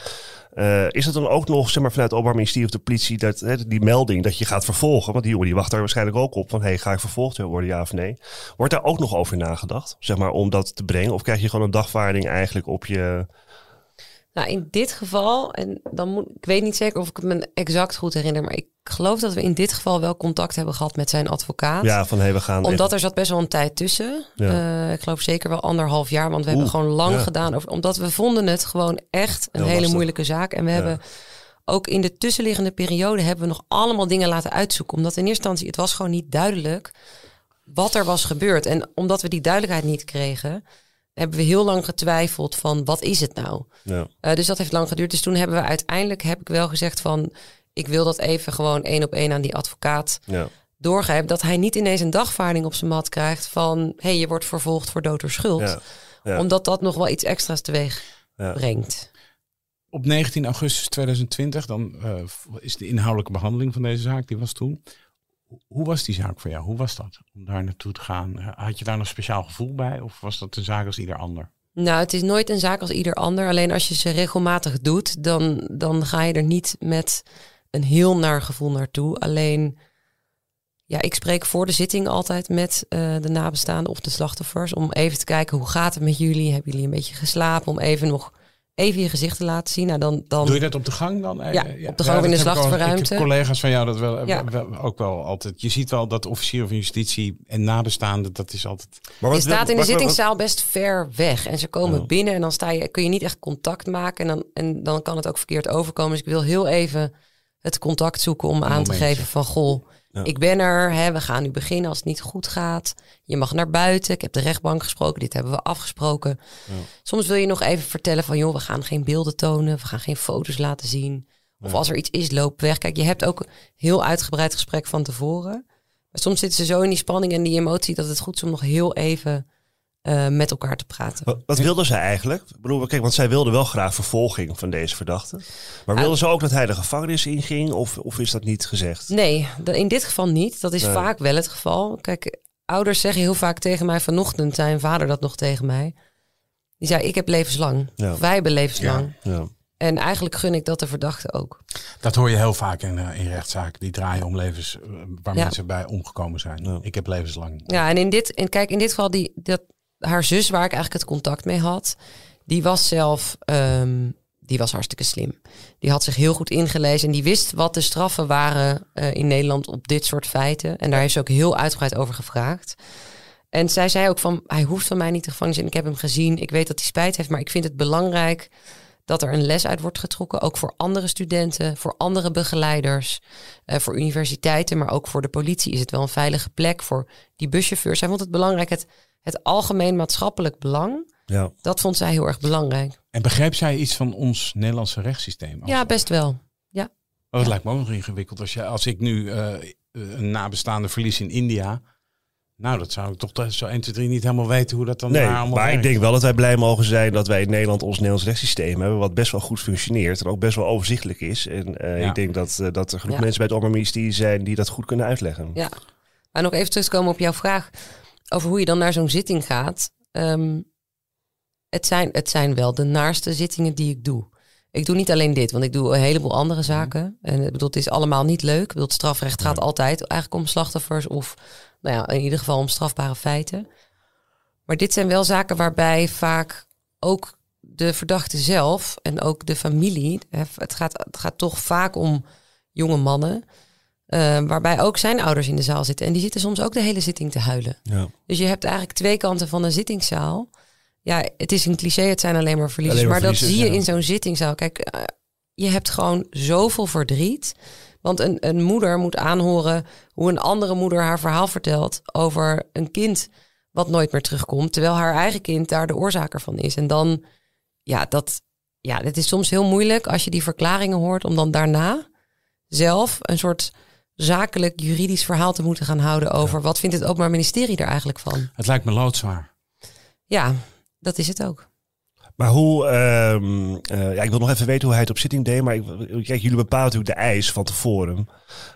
Eh, is het dan ook nog, zeg maar, vanuit het Openbaar Ministerie of de politie, dat, hè, die melding dat je gaat vervolgen? Want die jongen die wacht daar waarschijnlijk ook op van, hey, ga ik vervolgd worden, ja of nee? Wordt daar ook nog over nagedacht, zeg maar, om dat te brengen? Of krijg je gewoon een dagvaarding eigenlijk op je... Nou, in dit geval, en dan moet ik weet niet zeker of ik het me exact goed herinner, maar ik geloof dat we in dit geval wel contact hebben gehad met zijn advocaat. Ja, van, hey, we gaan... Omdat echt- er zat best wel een tijd tussen. Ja. Eh, ik geloof zeker wel anderhalf jaar, want we Oeh, hebben gewoon lang ja. gedaan. Over, omdat we vonden het gewoon echt een Heel hele lastig. moeilijke zaak. En we hebben ook in de tussenliggende periode hebben we nog allemaal dingen laten uitzoeken. Omdat in eerste instantie het was gewoon niet duidelijk wat er was gebeurd. En omdat we die duidelijkheid niet kregen, hebben we heel lang getwijfeld van wat is het nou? Ja. Eh, dus dat heeft lang geduurd. Dus toen hebben we uiteindelijk, heb ik wel gezegd van, ik wil dat even gewoon één op één aan die advocaat Ja. doorgeven. Dat hij niet ineens een dagvaarding op zijn mat krijgt van, hé, hey, je wordt vervolgd voor dood door schuld. Ja. Ja. Omdat dat nog wel iets extra's teweeg Ja. brengt. Op 19 augustus 2020, dan eh, is de inhoudelijke behandeling van deze zaak, die was toen. Ho- Hoe was die zaak voor jou? Hoe was dat om daar naartoe te gaan? Eh, Had je daar nog speciaal gevoel bij? Of was dat een zaak als ieder ander? Nou, het is nooit een zaak als ieder ander. Alleen als je ze regelmatig doet, dan, dan ga je er niet met een heel naar gevoel naartoe. Alleen, ja, ik spreek voor de zitting altijd met eh, de nabestaanden of de slachtoffers. Om even te kijken, hoe gaat het met jullie? Hebben jullie een beetje geslapen? Om even nog even je gezicht te laten zien. Nou, dan, dan, Doe je dat op de gang dan? Eh, Ja, op de gang in de slachtofferruimte. Ik heb collega's van jou dat wel, Ja. wel- ook wel altijd. Je ziet wel dat officier van justitie en nabestaanden, dat is altijd. Maar je staat in de wat- wat- zittingszaal best ver weg. En ze komen Ja. binnen en dan sta je, kun je niet echt contact maken. En dan, en dan kan het ook verkeerd overkomen. Dus ik wil heel even het contact zoeken om aan te geven van... Goh, Ja. ik ben er. Hè, we gaan nu beginnen als het niet goed gaat. Je mag naar buiten. Ik heb de rechtbank gesproken. Dit hebben we afgesproken. Soms wil je nog even vertellen van... joh, we gaan geen beelden tonen. We gaan geen foto's laten zien. Of als er iets is, loop weg. Kijk, je hebt ook een heel uitgebreid gesprek van tevoren. Maar soms zitten ze zo in die spanning en die emotie... dat het goed is om nog heel even eh, met elkaar te praten. Wat, wat wilde zij eigenlijk? Ik bedoel, kijk, want zij wilde wel graag vervolging van deze verdachte. Maar Ah. wilde ze ook dat hij de gevangenis inging? Of, of is dat niet gezegd? Nee, in dit geval niet. Dat is Nee. vaak wel het geval. Kijk, ouders zeggen heel vaak tegen mij... vanochtend zei een vader dat nog tegen mij. Die zei, ik heb levenslang. Ja. Wij hebben levenslang. Ja. En eigenlijk gun ik dat de verdachte ook. Dat hoor je heel vaak in, eh, in rechtszaken. Die draaien om levens eh, waar Ja. mensen bij omgekomen zijn. Ja. Ik heb levenslang. Ja, en in dit, en kijk, in dit geval, die, dat, haar zus, waar ik eigenlijk het contact mee had, die was zelf, ehm, die was hartstikke slim. Die had zich heel goed ingelezen en die wist wat de straffen waren eh, in Nederland op dit soort feiten. En daar heeft ze ook heel uitgebreid over gevraagd. En zij zei ook van, hij hoeft van mij niet de gevangenis in. Ik heb hem gezien, ik weet dat hij spijt heeft, maar ik vind het belangrijk dat er een les uit wordt getrokken. Ook voor andere studenten, voor andere begeleiders, eh, voor universiteiten, maar ook voor de politie is het wel een veilige plek voor die buschauffeurs. Zij vond het belangrijk, het, het algemeen maatschappelijk belang, Ja. dat vond zij heel erg belangrijk. En begrijp zij iets van ons Nederlandse rechtssysteem? Ja, best wel. Oh, dat lijkt me ook nog ingewikkeld. Als, je, als ik nu eh, een nabestaande verlies in India, Nou, dat zou ik toch zo 1, 2, 3 niet helemaal weten hoe dat dan Nee, allemaal maar ik denk wel dat wij blij mogen zijn dat wij in Nederland ons Nederlands rechtssysteem hebben, wat best wel goed functioneert en ook best wel overzichtelijk is. En eh, Ja. ik denk dat, eh, dat er genoeg Ja. mensen bij het Openbaar Ministerie zijn die dat goed kunnen uitleggen. Ja. Maar nog even terugkomen op jouw vraag over hoe je dan naar zo'n zitting gaat. Ehm, het, zijn, het zijn wel de naarste zittingen die ik doe. Ik doe niet alleen dit, want ik doe een heleboel andere zaken. En ik bedoel, het is allemaal niet leuk. Ik bedoel, het strafrecht gaat altijd eigenlijk om slachtoffers of nou ja, in ieder geval om strafbare feiten. Maar dit zijn wel zaken waarbij vaak ook de verdachte zelf en ook de familie, het gaat, het gaat toch vaak om jonge mannen, eh, waarbij ook zijn ouders in de zaal zitten. En die zitten soms ook de hele zitting te huilen. Ja. Dus je hebt eigenlijk twee kanten van een zittingszaal. Ja, het is een cliché, het zijn alleen maar verliezers. Alleen maar maar dat zie je ja. in zo'n zittingszaal. Kijk, eh, je hebt gewoon zoveel verdriet. Want een, een moeder moet aanhoren hoe een andere moeder haar verhaal vertelt over een kind wat nooit meer terugkomt. Terwijl haar eigen kind daar de oorzaak ervan is. En dan, ja, dat, ja, het is soms heel moeilijk als je die verklaringen hoort om dan daarna zelf een soort zakelijk juridisch verhaal te moeten gaan houden over wat vindt het Openbaar Ministerie er eigenlijk van. Het lijkt me loodzwaar. Ja, dat is het ook. Maar hoe, ehm, eh, ja, ik wil nog even weten hoe hij het op zitting deed, maar ik, kijk, jullie bepalen natuurlijk de eis van tevoren.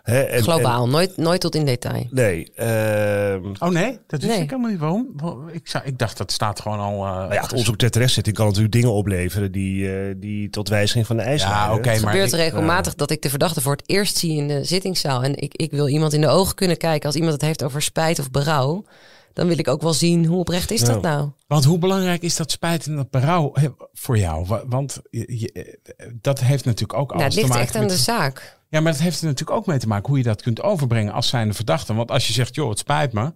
Hè, en- Globaal, en- nooit, nooit tot in detail. nee, ehm, Oh nee, dat wist Nee. ik helemaal niet. Waarom? Wa- Ik, zou, ik dacht dat staat gewoon al. eh, nou ja, het onderzoek ter terechtzetting kan natuurlijk dingen opleveren die, eh, die tot wijziging van de eis Ja, leiden. oké, Het maar gebeurt ik- regelmatig dat ik de verdachte voor het eerst zie in de zittingszaal. En ik, ik wil iemand in de ogen kunnen kijken. Als iemand het heeft over spijt of berouw, dan wil ik ook wel zien hoe oprecht is dat nou? Want hoe belangrijk is dat spijt en dat berouw voor jou? Wa- Want je- dat heeft natuurlijk ook Nou, alles het ligt te echt maken aan de zaak. Ja, maar dat heeft er natuurlijk ook mee te maken hoe je dat kunt overbrengen als zijnde verdachte. Want als je zegt, joh, het spijt me,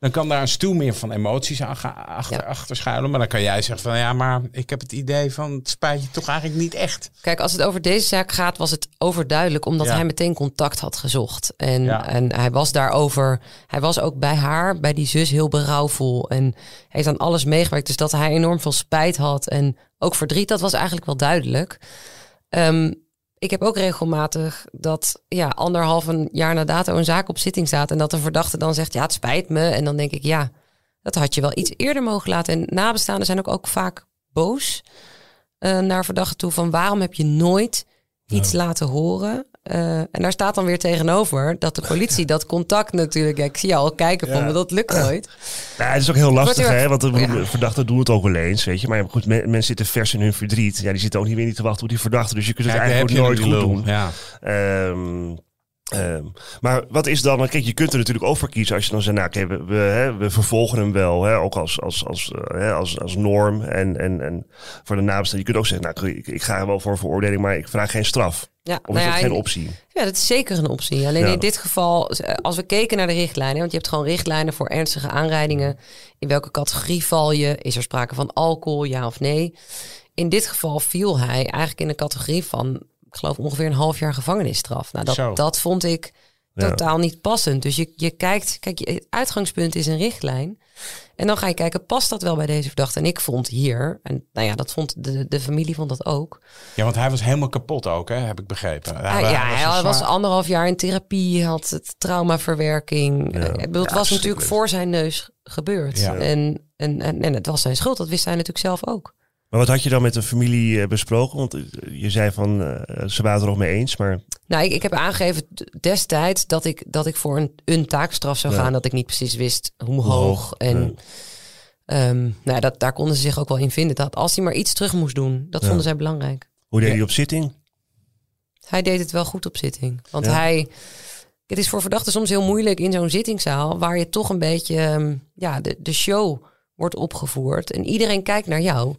dan kan daar een stuw meer van emoties achter, Ja. achter schuilen. Maar dan kan jij zeggen van, ja, maar ik heb het idee van, het spijt je toch eigenlijk niet echt. Kijk, als het over deze zaak gaat, was het overduidelijk omdat Ja. hij meteen contact had gezocht. En, Ja. en hij was daarover, hij was ook bij haar, bij die zus, heel berouwvol. En heeft aan alles meegewerkt. Dus dat hij enorm veel spijt had en ook verdriet, dat was eigenlijk wel duidelijk. Ehm, ik heb ook regelmatig dat ja, anderhalf een jaar na dato een zaak op zitting staat. En dat een verdachte dan zegt, ja, het spijt me. En dan denk ik, ja, dat had je wel iets eerder mogen laten. En nabestaanden zijn ook, ook vaak boos eh, naar verdachten toe. Van waarom heb je nooit iets laten horen? Eh, en daar staat dan weer tegenover dat de politie dat contact natuurlijk... Ja, ik zie je al kijken van, Ja. maar dat lukt nooit. Nou, het is ook heel lastig, hè? Want de Ja. verdachten doen het ook wel eens, weet je. Maar goed, me- mensen zitten vers in hun verdriet. Ja, die zitten ook niet weer niet te wachten op die verdachte. Dus je kunt het Kijk, eigenlijk nooit goed doen. Ja. Ehm, ehm, maar wat is dan, kijk, je kunt er natuurlijk ook voor kiezen als je dan zegt, nou, we, we, hè, we vervolgen hem wel, hè, ook als, als, als, eh, hè, als, als norm en, en, en voor de nabestaanden. Je kunt ook zeggen, nou, ik, ik ga er wel voor een veroordeling, maar ik vraag geen straf. Ja, Of nou is ja, dat geen en- optie? Ja, dat is zeker een optie. Alleen Ja. in dit geval, als we keken naar de richtlijnen, want je hebt gewoon richtlijnen voor ernstige aanrijdingen. In welke categorie val je? Is er sprake van alcohol, ja of nee? In dit geval viel hij eigenlijk in de categorie van, ik geloof ongeveer een half jaar gevangenisstraf. Nou, Zo. dat, dat vond ik Ja. totaal niet passend. Dus je, je kijkt, kijk, je- het uitgangspunt is een richtlijn. En dan ga je kijken, past dat wel bij deze verdachte? En ik vond hier, en nou ja, dat vond de, de familie vond dat ook. ja, want hij was helemaal kapot ook, hè, heb ik begrepen. Ah, ja, hij was zwaar- anderhalf jaar in therapie, had het traumaverwerking. Ja. Eh, Ik bedoel, het Ja, was natuurlijk voor zijn neus gebeurd. Ja. En, en, en, en het was zijn schuld, dat wist hij natuurlijk zelf ook. Maar wat had je dan met de familie eh, besproken? Want eh, je zei van, eh, ze waren het er nog mee eens, maar... Nou, ik, ik heb aangegeven destijds dat ik, dat ik voor een, een taakstraf zou Ja. gaan. Dat ik niet precies wist hoe hoog. En ehm, nou, ja, dat, daar konden ze zich ook wel in vinden. Dat als hij maar iets terug moest doen, dat Ja. vonden zij belangrijk. Hoe deed hij op zitting? Hij deed het wel goed op zitting. Want hij. Het is voor verdachten soms heel moeilijk in zo'n zittingszaal. waar je toch een beetje. ehm, ja, de, de show wordt opgevoerd. En iedereen kijkt naar jou.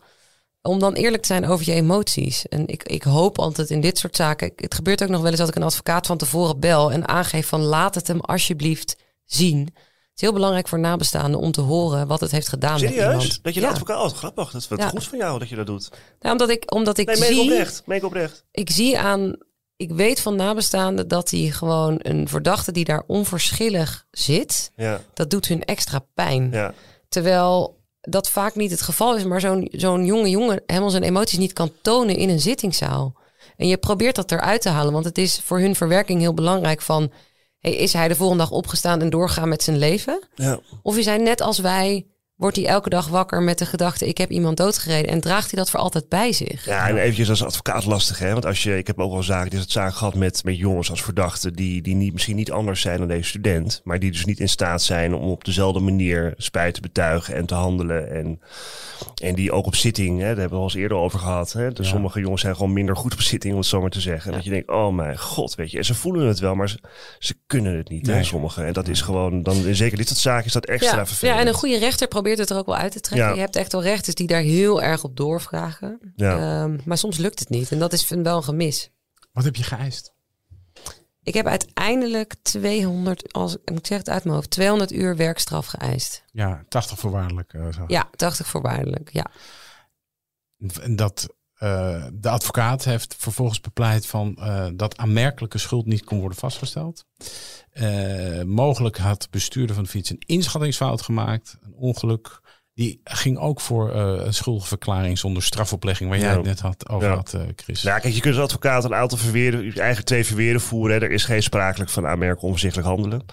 Om dan eerlijk te zijn over je emoties. En ik, ik hoop altijd in dit soort zaken. Het gebeurt ook nog wel eens dat ik een advocaat van tevoren bel. en aangeef van laat het hem alsjeblieft zien. Het is heel belangrijk voor nabestaanden om te horen wat het heeft gedaan met Serieus? iemand. Dat je ja. een advocaat... Oh, grappig. Dat is wat Ja. goed van jou dat je dat doet. Nou, omdat ik, omdat ik Nee, meen ik zie oprecht. Ik oprecht. ik zie aan, ik weet van nabestaanden dat hij gewoon een verdachte die daar onverschillig zit, Ja, dat doet hun extra pijn. ja. Terwijl dat vaak niet het geval is, maar zo'n zo'n jonge jongen helemaal zijn emoties niet kan tonen in een zittingszaal. En je probeert dat eruit te halen, want het is voor hun verwerking heel belangrijk van, hey, is hij de volgende dag opgestaan en doorgaan met zijn leven? Ja. Of is hij net als wij, wordt hij elke dag wakker met de gedachte, ik heb iemand doodgereden en draagt hij dat voor altijd bij zich? Ja, en eventjes als advocaat lastig, hè? Want als je, ik heb ook wel zaken, dit het zaken gehad met, met jongens als verdachten die, die niet, misschien niet anders zijn dan deze student, maar die dus niet in staat zijn om op dezelfde manier spijt te betuigen en te handelen. En, en die ook op zitting, hè, daar hebben we al eens eerder over gehad. Hè? Dus Ja. Sommige jongens zijn gewoon minder goed op zitting, om het zo maar te zeggen. Ja. Dat je denkt, oh mijn god, weet je. En ze voelen het wel, maar ze, ze kunnen het niet, hè, Nee. sommigen. En dat is gewoon, dan, zeker dit soort zaken is dat extra Ja, vervelend. ja, en een goede rechter probeert het er ook wel uit te trekken. Ja. Je hebt echt wel rechters die daar heel erg op doorvragen. Ja. Ehm, maar soms lukt het niet. En dat is wel een gemis. Wat heb je geëist? Ik heb uiteindelijk 200, als ik zeg het uit mijn hoofd, 200 uur werkstraf geëist. Ja, 80 voorwaardelijk. eh, zo. Ja, 80 voorwaardelijk. Ja. En dat eh, de advocaat heeft vervolgens bepleit van eh, dat aanmerkelijke schuld niet kon worden vastgesteld. Eh, mogelijk had de bestuurder van de fiets een inschattingsfout gemaakt, een ongeluk. Die ging ook voor eh, een schuldigverklaring zonder strafoplegging, waar jij Ja. het net had over Ja. had, eh, Chris. Nou, kijk, je kunt als advocaat een aantal verweerden, je eigen twee verweerden voeren. Hè. Er is geen sprakelijk van aanmerken onvoorzichtig handelen.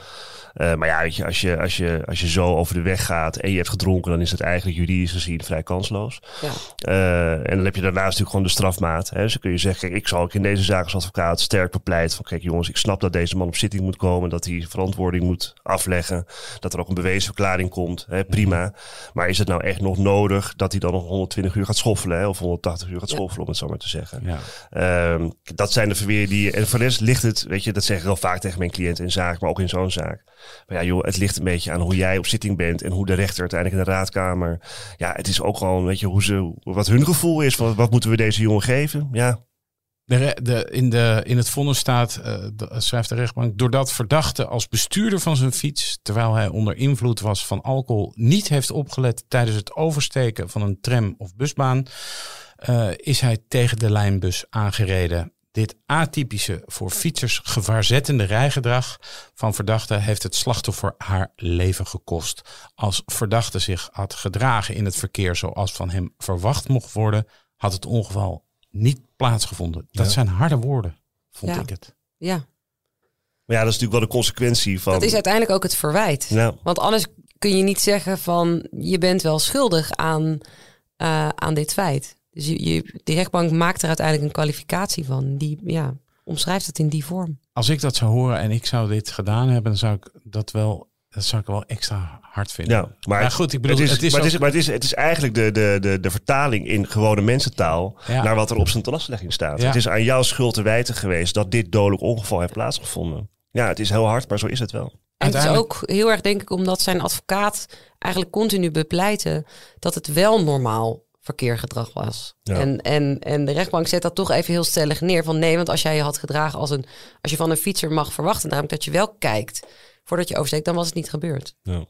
Eh, maar ja, weet je, als, je, als, je, als je zo over de weg gaat en je hebt gedronken, dan is het eigenlijk juridisch gezien vrij kansloos. Ja. Eh, en dan heb je daarnaast natuurlijk gewoon de strafmaat. Hè. Dus dan kun je zeggen, kijk, ik zal ook in deze zaak als advocaat sterk bepleiten van, kijk jongens, ik snap dat deze man op zitting moet komen, dat hij verantwoording moet afleggen, dat er ook een bewezenverklaring komt. Hè, prima. Maar is het nou echt nog nodig dat hij dan nog 120 uur gaat schoffelen, hè, of 180 uur gaat schoffelen, om het zo maar te zeggen. Ehm, dat zijn de verweer die. En voor de rest ligt het, weet je, dat zeg ik wel vaak tegen mijn cliënten in zaak, maar ook in zo'n zaak. Maar ja, joh, het ligt een beetje aan hoe jij op zitting bent en hoe de rechter uiteindelijk in de raadkamer. Ja, het is ook gewoon, weet je, hoe ze, wat hun gevoel is. Wat, wat moeten we deze jongen geven? Ja, De, de, in, de, in het vonnis staat, eh, de- schrijft de rechtbank, doordat verdachte als bestuurder van zijn fiets, terwijl hij onder invloed was van alcohol, niet heeft opgelet tijdens het oversteken van een tram of busbaan, eh, is hij tegen de lijnbus aangereden. Dit atypische voor fietsers gevaarzettende rijgedrag van verdachte heeft het slachtoffer haar leven gekost. Als verdachte zich had gedragen in het verkeer zoals van hem verwacht mocht worden, had het ongeval niet plaatsgevonden. Dat Ja. zijn harde woorden, vond Ja. ik het. ja, maar ja, dat is natuurlijk wel de consequentie van. dat is uiteindelijk ook het verwijt. Ja, Want anders kun je niet zeggen van je bent wel schuldig aan, eh, aan dit feit. Dus je, je, de rechtbank maakt er uiteindelijk een kwalificatie van. Die ja, omschrijft het in die vorm. Als ik dat zou horen en ik zou dit gedaan hebben, dan zou ik dat wel, dat zou ik wel extra hard vinden. ja maar, Maar goed, ik bedoel, het is, het is maar, het is, maar het is, het is eigenlijk de, de, de, de vertaling in gewone mensentaal Ja. naar wat er op zijn telastlegging staat. Ja. Het is aan jouw schuld te wijten geweest dat dit dodelijk ongeval heeft plaatsgevonden. Ja, het is heel hard, maar zo is het wel. En het is ook heel erg, denk ik, omdat zijn advocaat eigenlijk continu bepleitte dat het wel normaal verkeergedrag was. Ja. En, en, en de rechtbank zet dat toch even heel stellig neer. Van nee, want als jij je had gedragen als een, als je van een fietser mag verwachten, namelijk dat je wel kijkt voordat je oversteekt, dan was het niet gebeurd. Ja.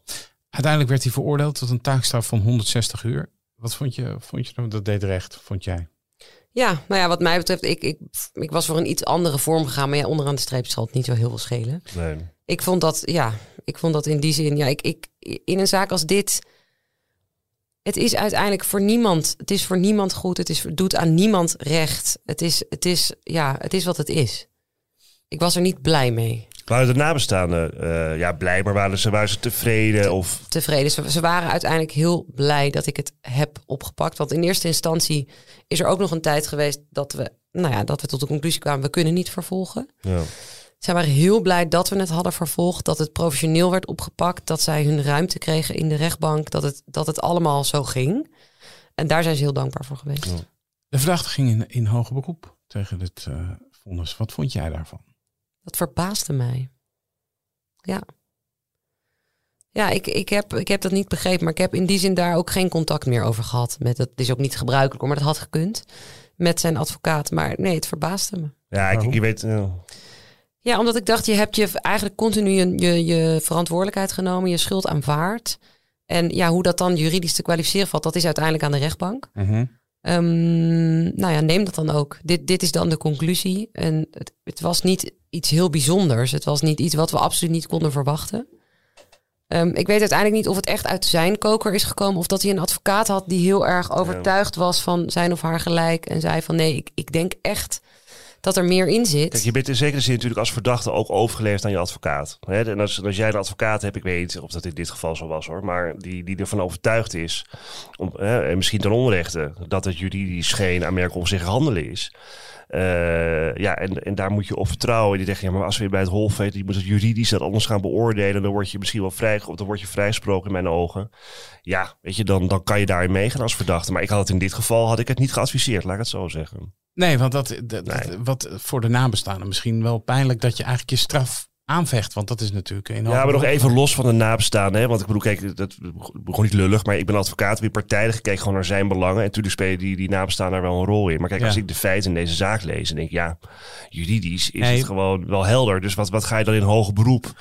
Uiteindelijk werd hij veroordeeld tot een taakstraf van 160 uur. Wat vond je, vond je dat deed recht, vond jij? Ja, nou ja, wat mij betreft, ik, ik, ik was voor een iets andere vorm gegaan. Maar ja, onderaan de streep zal het niet zo heel veel schelen. Nee. Ik vond dat, ja, ik vond dat in die zin, ja, ik, ik, in een zaak als dit, het is uiteindelijk voor niemand, het is voor niemand goed, het is, doet aan niemand recht. Het is, het is, ja, het is wat het is. Ik was er niet blij mee. Waren de nabestaanden eh, ja, blij, maar waren ze, waren ze tevreden? Of, Tevreden. Ze, ze waren uiteindelijk heel blij dat ik het heb opgepakt. Want in eerste instantie is er ook nog een tijd geweest dat we, nou ja, dat we tot de conclusie kwamen, we kunnen niet vervolgen. ja. Zij waren heel blij dat we het hadden vervolgd, dat het professioneel werd opgepakt, dat zij hun ruimte kregen in de rechtbank, dat het, dat het allemaal zo ging. En daar zijn ze heel dankbaar voor geweest. Ja. De verdachte ging in, in hoger beroep tegen dit eh vonnis. Wat vond jij daarvan? Dat verbaasde mij. Ja. Ja, ik, ik, heb, ik heb dat niet begrepen, maar ik heb in die zin daar ook geen contact meer over gehad. Met het is ook niet gebruikelijk, maar dat had gekund met zijn advocaat. Maar nee, het verbaasde me. Ja, ik, je weet. ja. Ja, omdat ik dacht, je hebt je eigenlijk continu je, je, je verantwoordelijkheid genomen, je schuld aanvaard. En ja, hoe dat dan juridisch te kwalificeren valt, dat is uiteindelijk aan de rechtbank. Ehm, nou ja, neem dat dan ook. Dit, dit is dan de conclusie. En het, het was niet iets heel bijzonders. Het was niet iets wat we absoluut niet konden verwachten. Ehm, ik weet uiteindelijk niet of het echt uit zijn koker is gekomen. Of dat hij een advocaat had die heel erg overtuigd was van zijn of haar gelijk. En zei van nee, ik, ik denk echt dat er meer in zit. Kijk, je bent in zekere zin natuurlijk als verdachte ook overgeleverd aan je advocaat. Hè? En als, als jij een advocaat hebt, ik weet niet of dat in dit geval zo was hoor, maar die, die ervan overtuigd is, om, hè, en misschien ten onrechte, dat het juridisch geen aanmerkelijk op zich handelen is. Uh, ja, en, en daar moet je op vertrouwen. Die zeggen, ja, maar als we bij het Hof weten, je moet het juridisch dat anders gaan beoordelen, dan word je misschien wel vrij, of dan word je vrijgesproken in mijn ogen. Ja, weet je, dan, dan kan je daarin meegaan als verdachte. Maar ik had het in dit geval, had ik het niet geadviseerd, laat ik het zo zeggen. Nee, want dat, dat, dat wat voor de nabestaanden misschien wel pijnlijk dat je eigenlijk je straf aanvecht. Want dat is natuurlijk een. Ja, maar nog even los van de nabestaanden. Hè? Want ik bedoel, kijk, dat begon niet lullig, maar ik ben advocaat. Weer partijdig gekeken gewoon naar zijn belangen. En natuurlijk spelen die, die nabestaanden daar wel een rol in. Maar kijk, als ik de feiten in deze zaak lees, en denk ja, juridisch is het gewoon wel helder. Dus wat, wat ga je dan in hoger beroep?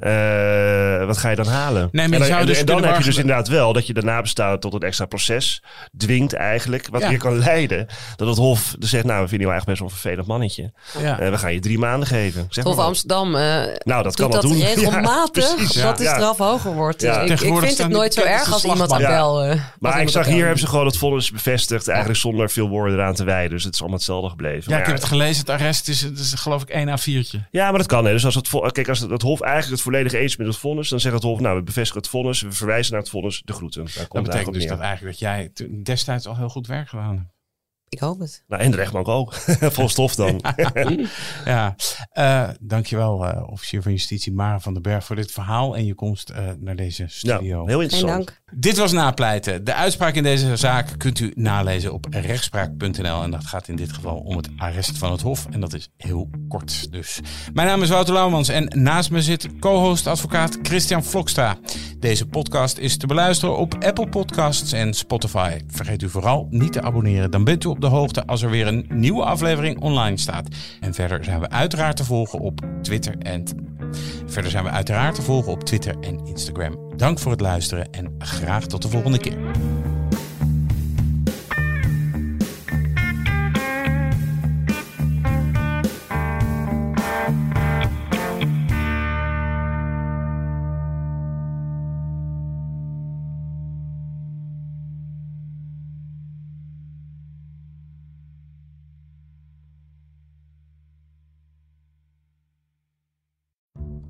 Uh, wat ga je dan halen? Nee, maar en dan, dus en dan heb je dus inderdaad wel dat je de nabestaanden tot een extra proces dwingt eigenlijk. Wat ja. weer kan leiden dat het Hof dus zegt, nou, we vinden jou eigenlijk best wel een vervelend mannetje. Ja. Uh, we gaan je drie maanden geven. Zeg Hof Amsterdam uh, nou, dat kan dat doen. regelmatig, ja, dat de straf hoger wordt. Dus ik, ik, vind het nooit zo erg als iemand. Uh, maar ik zag hier hebben ze gewoon het vonnis bevestigd. Eigenlijk zonder veel woorden eraan te wijden. Dus het is allemaal hetzelfde gebleven. Ja, ik heb het gelezen. Het arrest is, is geloof ik 1 A4'tje. Ja, maar dat kan. Hè. Dus als het, kijk, als het, het Hof eigenlijk het volledig eens met het vonnis... dan zegt het Hof, nou, we bevestigen het vonnis. We verwijzen naar het vonnis. De groeten. Daar dat betekent dus dat eigenlijk dat jij destijds al heel goed werk gedaan hebt. Ik hoop het. Nou, en de rechtbank ook. Vol stof dan. ja, uh, dankjewel uh, officier van justitie Mara van den Berg voor dit verhaal en je komst uh, naar deze studio. Ja, heel interessant. Dank. Dit was Napleiten. De uitspraak in deze zaak kunt u nalezen op rechtspraak.nl en dat gaat in dit geval om het arrest van het Hof en dat is heel kort dus. Mijn naam is Wouter Lauwmans en naast me zit co-host advocaat Christian Vlokstra. Deze podcast is te beluisteren op Apple Podcasts en Spotify. Vergeet u vooral niet te abonneren, dan bent u de hoogte als er weer een nieuwe aflevering online staat. En verder zijn we uiteraard te volgen op Twitter en verder zijn we uiteraard te volgen op Twitter en Instagram. Dank voor het luisteren en graag tot de volgende keer.